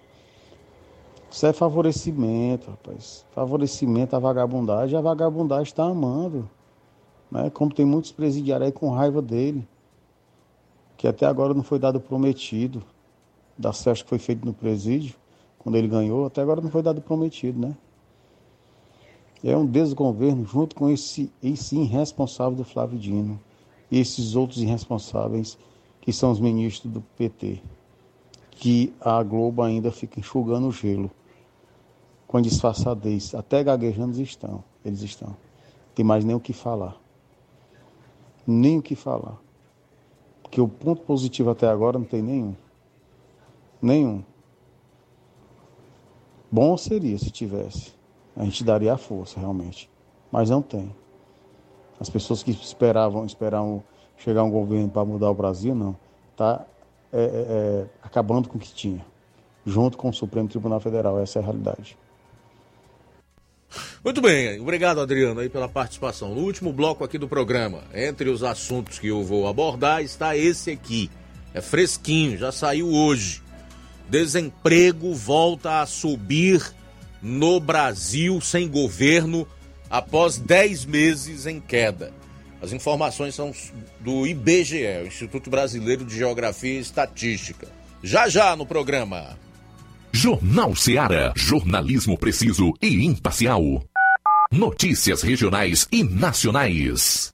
Isso é favorecimento, rapaz. Favorecimento à vagabundagem. A vagabundagem está amando. Né? Como tem muitos presidiários aí com raiva dele. Que até agora não foi dado prometido. Da festa que foi feito no presídio, quando ele ganhou, até agora não foi dado prometido, né? É um desgoverno junto com esse, esse irresponsável do Flávio Dino e esses outros irresponsáveis que são os ministros do PT, que a Globo ainda fica enxugando o gelo com disfarçadez, até gaguejando estão, eles estão. Tem mais nem o que falar. Nem o que falar. Porque o ponto positivo até agora não tem nenhum. Nenhum. Bom seria se tivesse. A gente daria a força, realmente. Mas não tem. As pessoas que esperavam, esperavam chegar um governo para mudar o Brasil, não. Está é, é, é, acabando com o que tinha. Junto com o Supremo Tribunal Federal. Essa é a realidade. Muito bem, obrigado Adriano aí pela participação. No último bloco aqui do programa, entre os assuntos que eu vou abordar, está esse aqui. É fresquinho, já saiu hoje. Desemprego volta a subir no Brasil sem governo após 10 meses em queda. As informações são do IBGE, Instituto Brasileiro de Geografia e Estatística. Já já no programa. Jornal Seara. Jornalismo preciso e imparcial. Notícias regionais e nacionais.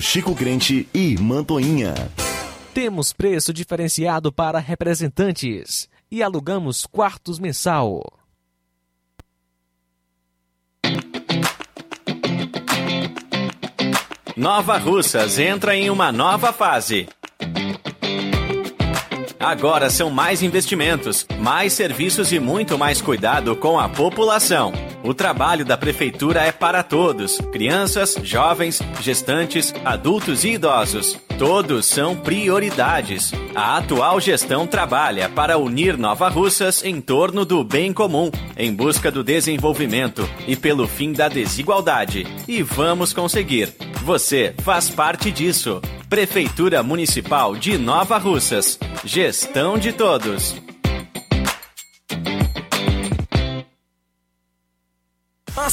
Chico Crente e Mantoinha. Temos preço diferenciado para representantes e alugamos quartos mensal. Nova Russas entra em uma nova fase. Agora são mais investimentos, mais serviços e muito mais cuidado com a população. O trabalho da Prefeitura é para todos: crianças, jovens, gestantes, adultos e idosos. Todos são prioridades. A atual gestão trabalha para unir Nova Russas em torno do bem comum, em busca do desenvolvimento e pelo fim da desigualdade. E vamos conseguir. Você faz parte disso. Prefeitura Municipal de Nova Russas. Gestão de todos.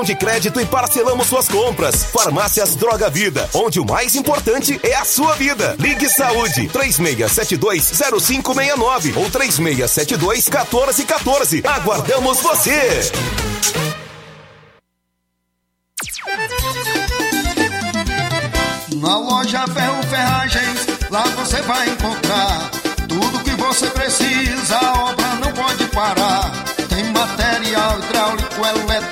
de crédito e parcelamos suas compras. Farmácias Droga Vida, onde o mais importante é a sua vida. Ligue Saúde 36720569 ou 36721414. Aguardamos você. Na loja Ferro Ferragens, lá você vai encontrar tudo que você precisa. A obra não pode parar. Tem material hidráulico, elétrico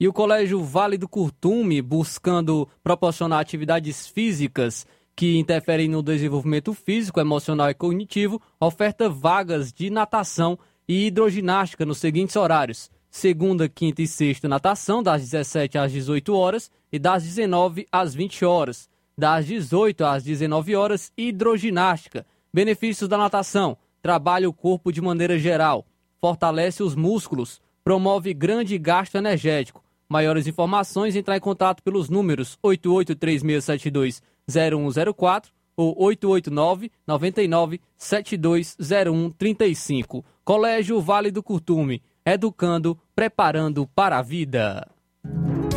E o Colégio Vale do Curtume, buscando proporcionar atividades físicas que interferem no desenvolvimento físico, emocional e cognitivo, oferta vagas de natação e hidroginástica nos seguintes horários: segunda, quinta e sexta natação das 17 às 18 horas e das 19 às 20 horas. Das 18 às 19 horas, hidroginástica. Benefícios da natação: trabalha o corpo de maneira geral, fortalece os músculos, promove grande gasto energético. Maiores informações, entrar em contato pelos números 8836720104 ou 889 99 720135. Colégio Vale do Curtume, educando, preparando para a vida.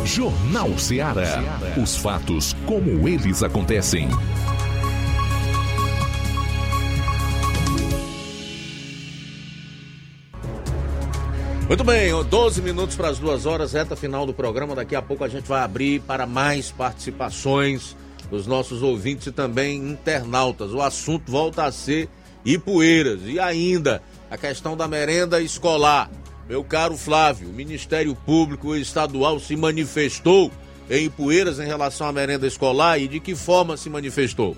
Jornal Ceará. Os fatos como eles acontecem. Muito bem, 12 minutos para as duas horas, reta final do programa. Daqui a pouco a gente vai abrir para mais participações dos nossos ouvintes e também internautas. O assunto volta a ser Ipueiras. E ainda a questão da merenda escolar. Meu caro Flávio, o Ministério Público Estadual se manifestou em Ipueiras em relação à merenda escolar e de que forma se manifestou?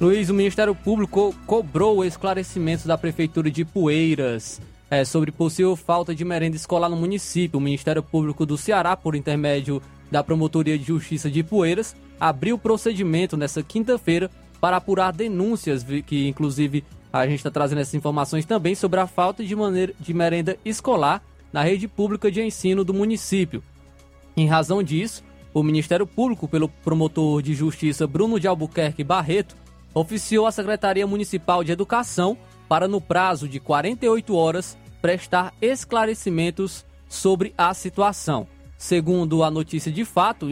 Luiz, o Ministério Público cobrou esclarecimentos da Prefeitura de Ipueiras é, sobre possível falta de merenda escolar no município. O Ministério Público do Ceará, por intermédio da Promotoria de Justiça de Ipueiras, abriu procedimento nessa quinta-feira para apurar denúncias que, inclusive, a gente está trazendo essas informações também sobre a falta de, maneira, de merenda escolar na rede pública de ensino do município. Em razão disso, o Ministério Público, pelo promotor de justiça Bruno de Albuquerque Barreto, oficiou a Secretaria Municipal de Educação para, no prazo de 48 horas, prestar esclarecimentos sobre a situação. Segundo a notícia de fato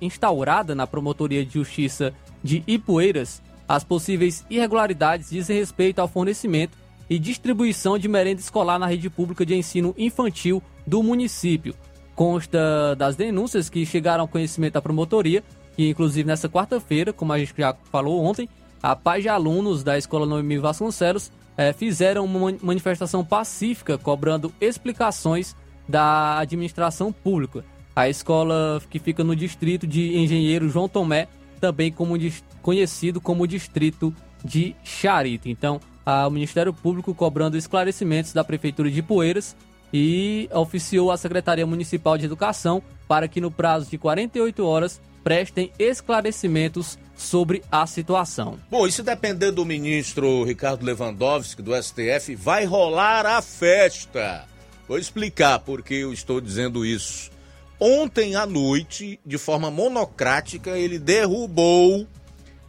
instaurada na Promotoria de Justiça de Ipueiras, as possíveis irregularidades dizem respeito ao fornecimento e distribuição de merenda escolar na rede pública de ensino infantil do município. Consta das denúncias que chegaram ao conhecimento da promotoria, e inclusive nessa quarta-feira, como a gente já falou ontem, a paz de alunos da Escola Noemi Vasconcelos eh, fizeram uma manifestação pacífica cobrando explicações da administração pública. A escola que fica no distrito de Engenheiro João Tomé também como conhecido como Distrito de Charito. Então, o Ministério Público cobrando esclarecimentos da Prefeitura de Poeiras e oficiou a Secretaria Municipal de Educação para que no prazo de 48 horas prestem esclarecimentos sobre a situação. Bom, e se depender do ministro Ricardo Lewandowski do STF, vai rolar a festa. Vou explicar por que eu estou dizendo isso. Ontem à noite, de forma monocrática, ele derrubou,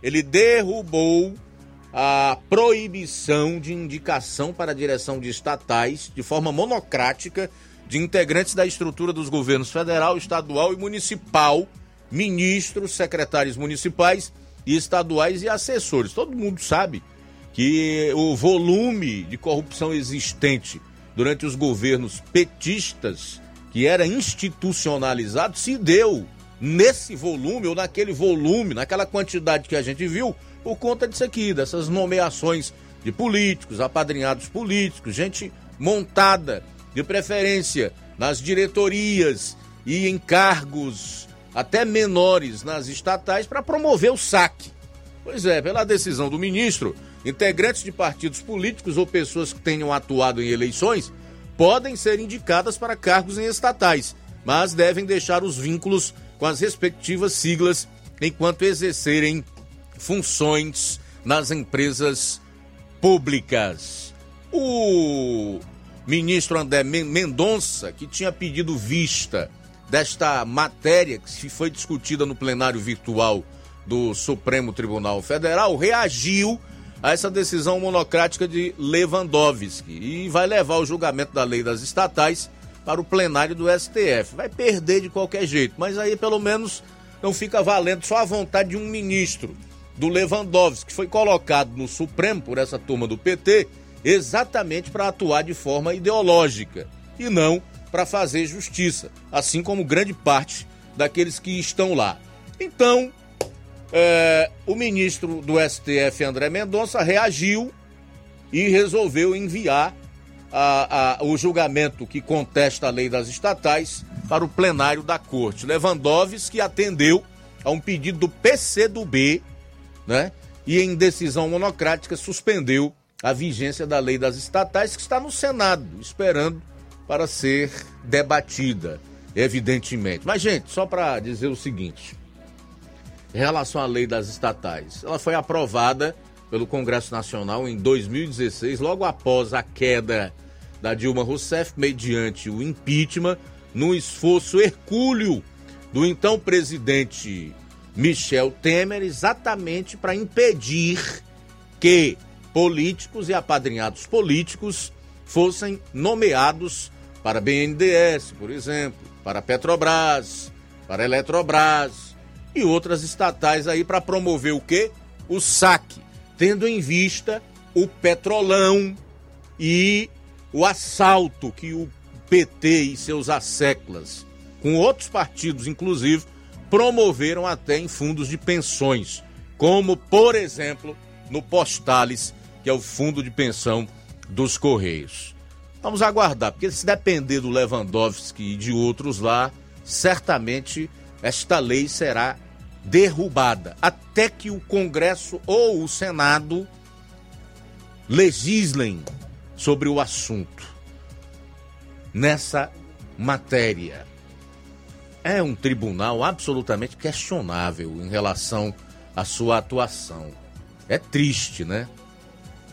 ele derrubou a proibição de indicação para a direção de estatais, de forma monocrática, de integrantes da estrutura dos governos federal, estadual e municipal, ministros, secretários municipais e estaduais e assessores. Todo mundo sabe que o volume de corrupção existente durante os governos petistas que era institucionalizado se deu nesse volume ou naquele volume, naquela quantidade que a gente viu, por conta disso aqui, dessas nomeações de políticos, apadrinhados políticos, gente montada, de preferência, nas diretorias e em cargos até menores nas estatais para promover o saque. Pois é, pela decisão do ministro, integrantes de partidos políticos ou pessoas que tenham atuado em eleições podem ser indicadas para cargos em estatais, mas devem deixar os vínculos com as respectivas siglas enquanto exercerem funções nas empresas públicas. O ministro André Mendonça, que tinha pedido vista desta matéria que foi discutida no plenário virtual do Supremo Tribunal Federal, reagiu a essa decisão monocrática de Lewandowski e vai levar o julgamento da lei das estatais para o plenário do STF. Vai perder de qualquer jeito, mas aí pelo menos não fica valendo só a vontade de um ministro, do Lewandowski, que foi colocado no Supremo por essa turma do PT exatamente para atuar de forma ideológica e não para fazer justiça, assim como grande parte daqueles que estão lá. Então, é, o ministro do STF, André Mendonça, reagiu e resolveu enviar a, a, o julgamento que contesta a lei das estatais para o plenário da corte. Lewandowski atendeu a um pedido do PCdoB, né? E em decisão monocrática suspendeu a vigência da lei das estatais, que está no Senado, esperando para ser debatida, evidentemente. Mas, gente, só para dizer o seguinte: em relação à lei das estatais, ela foi aprovada pelo Congresso Nacional em 2016, logo após a queda da Dilma Rousseff, mediante o impeachment, num esforço hercúleo do então presidente Michel Temer, exatamente para impedir que políticos e apadrinhados políticos fossem nomeados para BNDES, por exemplo, para Petrobras, para Eletrobras e outras estatais aí para promover o quê? O saque, tendo em vista o petrolão e o assalto que o PT e seus asseclas, com outros partidos inclusive, promoveram até em fundos de pensões, como por exemplo no Postales que é o fundo de pensão dos Correios. Vamos aguardar, porque se depender do Lewandowski e de outros lá, certamente esta lei será derrubada, até que o Congresso ou o Senado legislem sobre o assunto. Nessa matéria. É um tribunal absolutamente questionável em relação à sua atuação. É triste, né?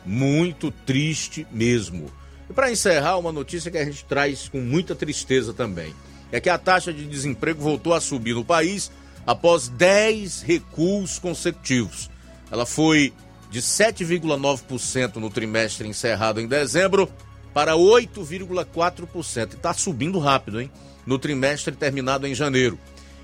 muito triste mesmo. E para encerrar, uma notícia que a gente traz com muita tristeza também. É que a taxa de desemprego voltou a subir no país após 10 recuos consecutivos. Ela foi de 7,9% no trimestre encerrado em dezembro para 8,4%. E está subindo rápido, hein? No trimestre terminado em janeiro.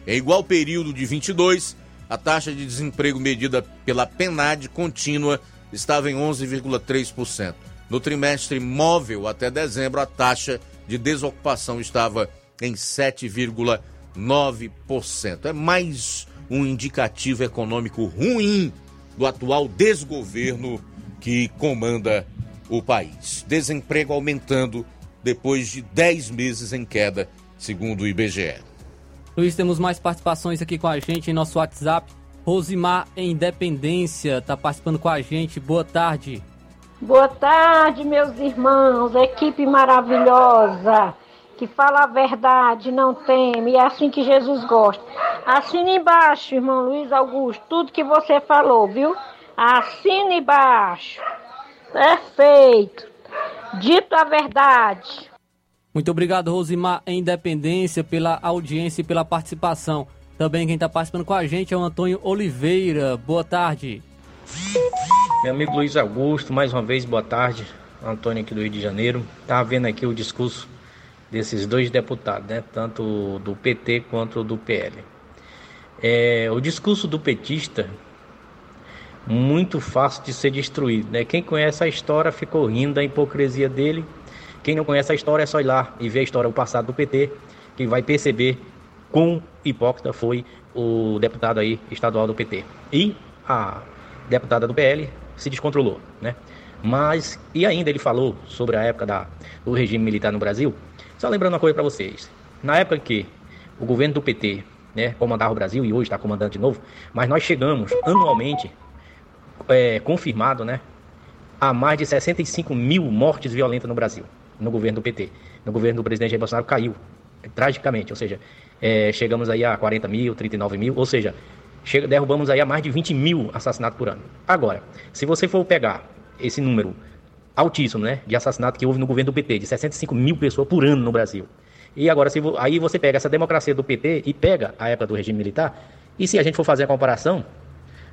Em igual período de 22, a taxa de desemprego medida pela PNAD contínua estava em 11,3%. No trimestre móvel até dezembro, a taxa de desocupação estava em 7,9%. É mais um indicativo econômico ruim do atual desgoverno que comanda o país. Desemprego aumentando depois de 10 meses em queda, segundo o IBGE. Luiz, temos mais participações aqui com a gente em nosso WhatsApp. Rosimar Independência está participando com a gente. Boa tarde. Boa tarde, meus irmãos, equipe maravilhosa, que fala a verdade, não teme, é assim que Jesus gosta. Assina embaixo, irmão Luiz Augusto, tudo que você falou, viu? Assina embaixo. Perfeito. Dito a verdade. Muito obrigado, Rosimar Independência, pela audiência e pela participação. Também quem está participando com a gente é o Antônio Oliveira. Boa tarde. Meu amigo Luiz Augusto, mais uma vez, boa tarde. Antônio aqui do Rio de Janeiro. Tá vendo aqui o discurso desses dois deputados, né? Tanto do PT quanto do PL. É, o discurso do petista muito fácil de ser destruído, né? Quem conhece a história ficou rindo da hipocrisia dele. Quem não conhece a história é só ir lá e ver a história, o passado do PT, que vai perceber quão hipócrita foi o deputado aí estadual do PT. E a deputada do PL se descontrolou, né? Mas, e ainda ele falou sobre a época da, do regime militar no Brasil. Só lembrando uma coisa para vocês. Na época que o governo do PT né, comandava o Brasil e hoje está comandando de novo, mas nós chegamos anualmente, é, confirmado, né, a mais de 65 mil mortes violentas no Brasil, no governo do PT. No governo do presidente Jair Bolsonaro caiu, tragicamente, ou seja, é, chegamos aí a 40 mil, 39 mil, ou seja, chega, derrubamos aí a mais de 20 mil assassinatos por ano. Agora, se você for pegar esse número altíssimo, né, de assassinatos que houve no governo do PT, de 65 mil pessoas por ano no Brasil, e agora se, aí você pega essa democracia do PT e pega a época do regime militar, e se a gente for fazer a comparação,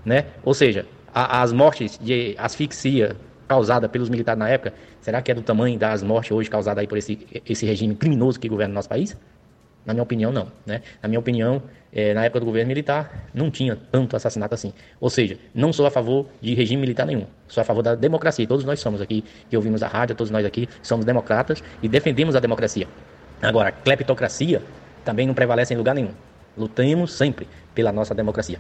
né, ou seja, a, as mortes de asfixia causada pelos militares na época, será que é do tamanho das mortes hoje causadas aí por esse, esse regime criminoso que governa o nosso país? Na minha opinião, não. Né? Na minha opinião, é, na época do governo militar, não tinha tanto assassinato assim. Ou seja, não sou a favor de regime militar nenhum. Sou a favor da democracia. Todos nós somos aqui, que ouvimos a rádio, todos nós aqui somos democratas e defendemos a democracia. Agora, cleptocracia também não prevalece em lugar nenhum. Lutemos sempre pela nossa democracia.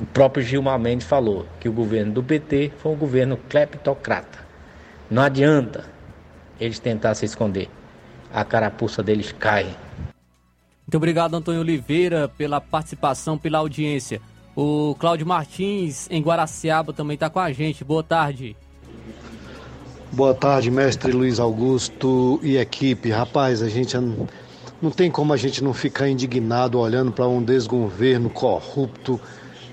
O próprio Gilmar Mendes falou que o governo do PT foi um governo cleptocrata. Não adianta eles tentar se esconder. A carapuça deles cai muito obrigado, Antônio Oliveira, pela participação, pela audiência. O Cláudio Martins, em Guaraciaba, também está com a gente. Boa tarde. Boa tarde, mestre Luiz Augusto e equipe. Rapaz, a gente não tem como a gente não ficar indignado olhando para um desgoverno corrupto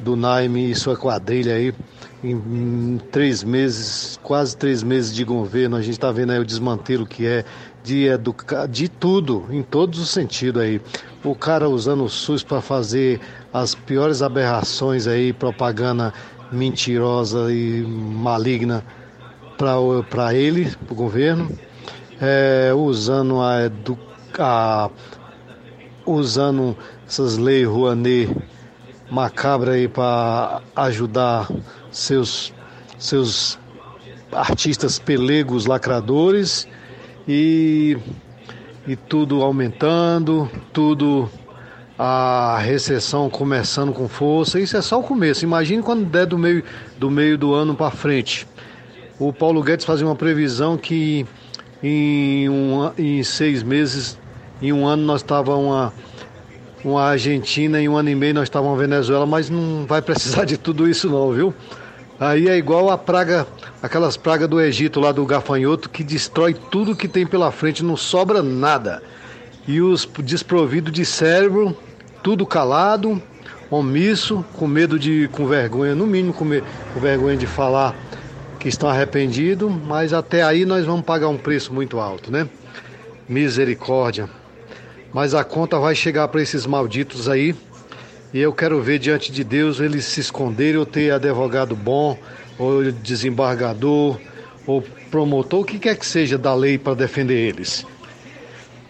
do Naime e sua quadrilha aí. Em três meses, quase três meses de governo, a gente está vendo aí o desmantelo que é de educar, de tudo, em todos os sentidos aí. O cara usando o SUS para fazer as piores aberrações aí, propaganda mentirosa e maligna para ele, para o governo, é, usando a, a usando essas leis Rouanet macabra aí para ajudar seus seus artistas pelegos lacradores e e tudo aumentando, tudo a recessão começando com força. Isso é só o começo. Imagine quando der do meio do meio do ano para frente. O Paulo Guedes fazia uma previsão que em, um, em seis meses, em um ano nós estávamos uma uma Argentina, em um ano e meio nós estávamos Venezuela, mas não vai precisar de tudo isso não, viu? Aí é igual a praga, aquelas pragas do Egito lá do gafanhoto que destrói tudo que tem pela frente, não sobra nada. E os desprovidos de cérebro, tudo calado, omisso, com medo de, com vergonha, no mínimo com, me, com vergonha de falar que estão arrependidos, mas até aí nós vamos pagar um preço muito alto, né? Misericórdia. Mas a conta vai chegar para esses malditos aí. E eu quero ver diante de Deus eles se esconderem ou ter advogado bom, ou desembargador, ou promotor, o que quer que seja da lei para defender eles.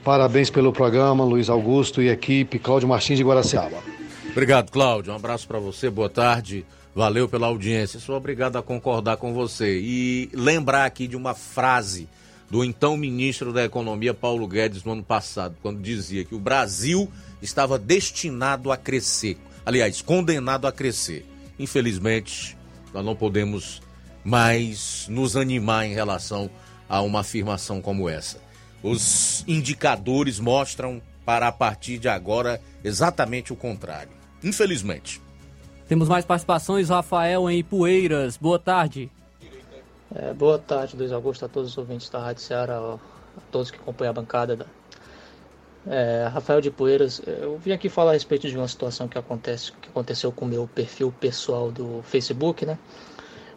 Parabéns pelo programa, Luiz Augusto e equipe, Cláudio Martins de Guaraciaba. Obrigado, Cláudio. Um abraço para você, boa tarde. Valeu pela audiência. Sou obrigado a concordar com você. E lembrar aqui de uma frase do então ministro da Economia, Paulo Guedes, no ano passado, quando dizia que o Brasil estava destinado a crescer. Aliás, condenado a crescer. Infelizmente, nós não podemos mais nos animar em relação a uma afirmação como essa. Os indicadores mostram para a partir de agora exatamente o contrário. Infelizmente. Temos mais participações, Rafael em Ipueiras. Boa tarde. É, boa tarde, Luiz Augusto, a todos os ouvintes da Rádio Ceará, a todos que acompanham a bancada. Da... É, Rafael de Poeiras, eu vim aqui falar a respeito de uma situação que, acontece, que aconteceu com o meu perfil pessoal do Facebook, né?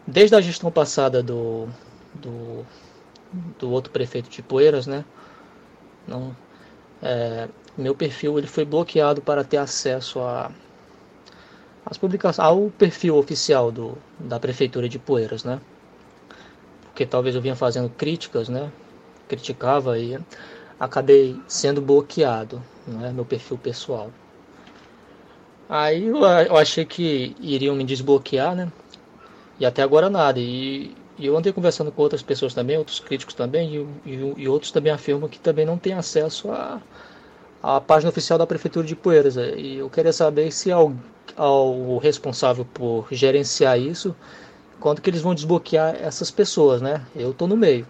Desde a gestão passada do, do, do outro prefeito de Poeiras, né? Não, é, meu perfil ele foi bloqueado para ter acesso a as publicações ao perfil oficial do, da prefeitura de Poeiras, né? Porque talvez eu vinha fazendo críticas, né? Criticava e acabei sendo bloqueado, né? Meu perfil pessoal. Aí eu achei que iriam me desbloquear, né? E até agora nada. E, e eu andei conversando com outras pessoas também, outros críticos também, e, e, e outros também afirmam que também não tem acesso à a, a página oficial da Prefeitura de Poeiras. E eu queria saber se ao, ao responsável por gerenciar isso quando que eles vão desbloquear essas pessoas, né? Eu tô no meio.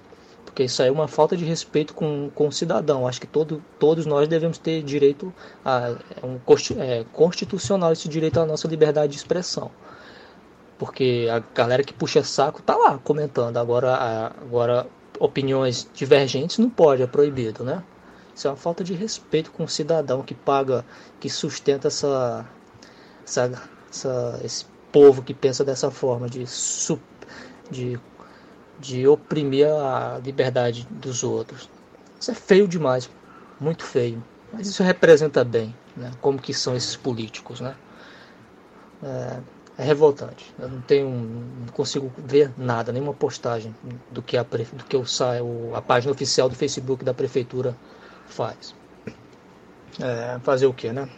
Porque isso aí é uma falta de respeito com, com o cidadão. Acho que todo, todos nós devemos ter direito a. É, um, é constitucional esse direito à nossa liberdade de expressão. Porque a galera que puxa saco tá lá comentando. Agora, agora opiniões divergentes não pode, é proibido, né? Isso é uma falta de respeito com o cidadão que paga, que sustenta essa, essa, essa esse povo que pensa dessa forma, de, de, de oprimir a liberdade dos outros. Isso é feio demais, muito feio. Mas isso representa bem né, como que são esses políticos. Né? É, é revoltante. Eu não tenho, não consigo ver nada, nenhuma postagem do que a, do que o, a página oficial do Facebook da prefeitura faz. É, fazer o que, né?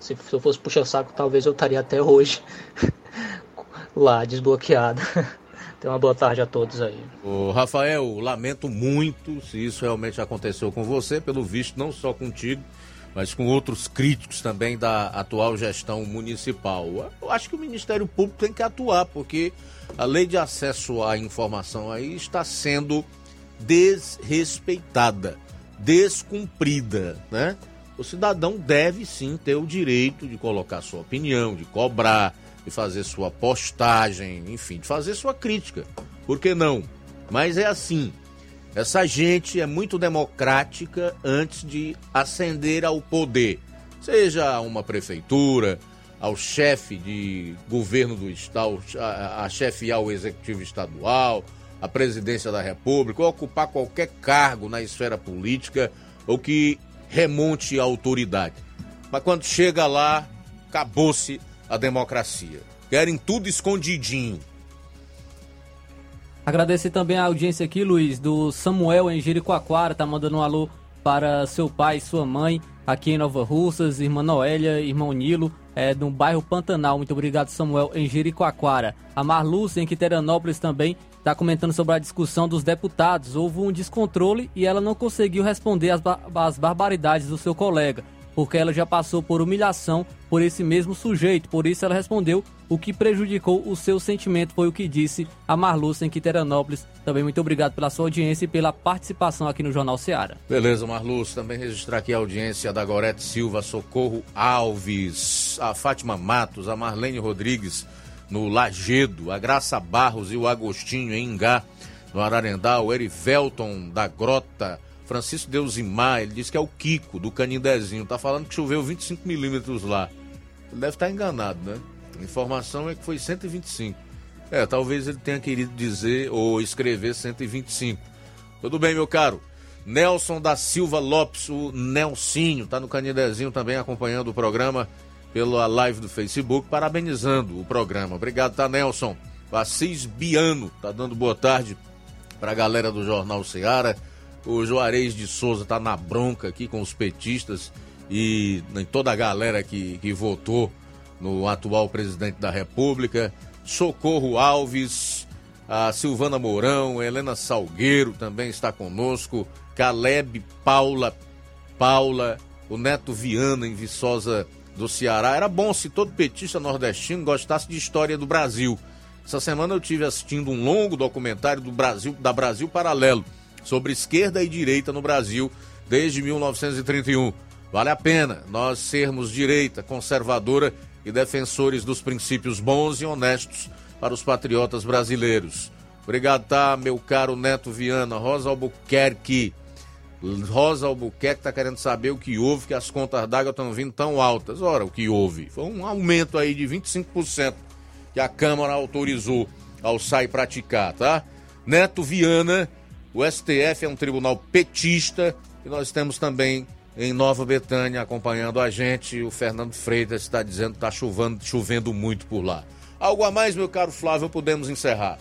Se, se eu fosse puxar saco, talvez eu estaria até hoje lá desbloqueada. Tenha uma boa tarde a todos aí. O Rafael, lamento muito se isso realmente aconteceu com você, pelo visto não só contigo, mas com outros críticos também da atual gestão municipal. Eu acho que o Ministério Público tem que atuar, porque a lei de acesso à informação aí está sendo desrespeitada, descumprida, né? O cidadão deve sim ter o direito de colocar sua opinião, de cobrar, de fazer sua postagem, enfim, de fazer sua crítica. Por que não? Mas é assim. Essa gente é muito democrática antes de ascender ao poder, seja uma prefeitura, ao chefe de governo do estado, a, a chefiar o executivo estadual, a presidência da república, ou ocupar qualquer cargo na esfera política ou que remonte à autoridade. Mas quando chega lá, acabou-se a democracia. Querem tudo escondidinho. Agradecer também a audiência aqui, Luiz, do Samuel em Jericoacoara, tá mandando um alô para seu pai e sua mãe aqui em Nova Russas, irmã Noélia, irmão Nilo, é, no bairro Pantanal. Muito obrigado, Samuel, em Jericoacoara. A Marluce, em Quiteranópolis, também está comentando sobre a discussão dos deputados. Houve um descontrole e ela não conseguiu responder às, ba barbaridades do seu colega porque ela já passou por humilhação por esse mesmo sujeito. Por isso ela respondeu o que prejudicou o seu sentimento, foi o que disse a Marluce em Quiteranópolis. Também muito obrigado pela sua audiência e pela participação aqui no Jornal Seara. Beleza, Marluce. Também registrar aqui a audiência da Gorete Silva, Socorro Alves, a Fátima Matos, a Marlene Rodrigues no Lagedo, a Graça Barros e o Agostinho em Ingá, no Ararendá, o Erivelton da Grota, Francisco Deusimar, ele disse que é o Kiko do Canindezinho. Tá falando que choveu 25 milímetros lá. Ele deve estar enganado, né? A informação é que foi 125. É, talvez ele tenha querido dizer ou escrever 125. Tudo bem, meu caro. Nelson da Silva Lopes, o Nelsinho, tá no Canindezinho também acompanhando o programa pela live do Facebook, parabenizando o programa. Obrigado, tá, Nelson? O Assis Biano tá dando boa tarde pra galera do Jornal Seara. O Juarez de Souza tá na bronca aqui com os petistas e toda a galera que, que votou no atual presidente da República. Socorro Alves, a Silvana Mourão, Helena Salgueiro também está conosco. Caleb Paula, Paula, o Neto Viana em Viçosa do Ceará. Era bom se todo petista nordestino gostasse de história do Brasil. Essa semana eu tive assistindo um longo documentário do Brasil, da Brasil Paralelo sobre esquerda e direita no Brasil desde 1931. Vale a pena nós sermos direita, conservadora e defensores dos princípios bons e honestos para os patriotas brasileiros. Obrigado, tá, meu caro Neto Viana, Rosa Albuquerque. Rosa Albuquerque está querendo saber o que houve, que as contas d'água estão vindo tão altas. Ora, o que houve? Foi um aumento aí de 25% que a Câmara autorizou ao SAI praticar, tá? Neto Viana o STF é um tribunal petista e nós temos também em Nova Betânia acompanhando a gente. O Fernando Freitas está dizendo que está chovendo, chovendo muito por lá. Algo a mais, meu caro Flávio, podemos encerrar.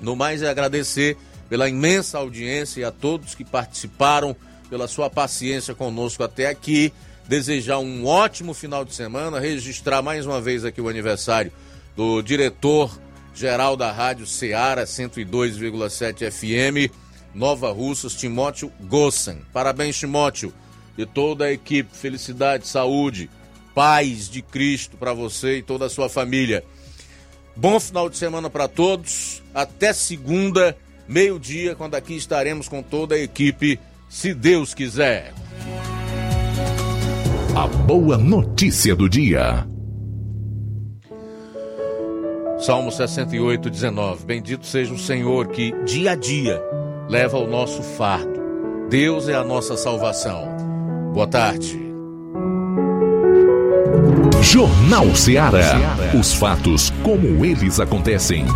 No mais é agradecer pela imensa audiência e a todos que participaram, pela sua paciência conosco até aqui. Desejar um ótimo final de semana, registrar mais uma vez aqui o aniversário do diretor geral da Rádio Ceará 102,7 FM Nova Russas, Timóteo Gossan. Parabéns, Timóteo, e toda a equipe. Felicidade, saúde, paz de Cristo para você e toda a sua família. Bom final de semana para todos. Até segunda, meio-dia, quando aqui estaremos com toda a equipe, se Deus quiser. A boa notícia do dia. Salmo 68, 19. Bendito seja o Senhor que, dia a dia, leva o nosso fardo. Deus é a nossa salvação. Boa tarde. Jornal Ceará. Os fatos como eles acontecem.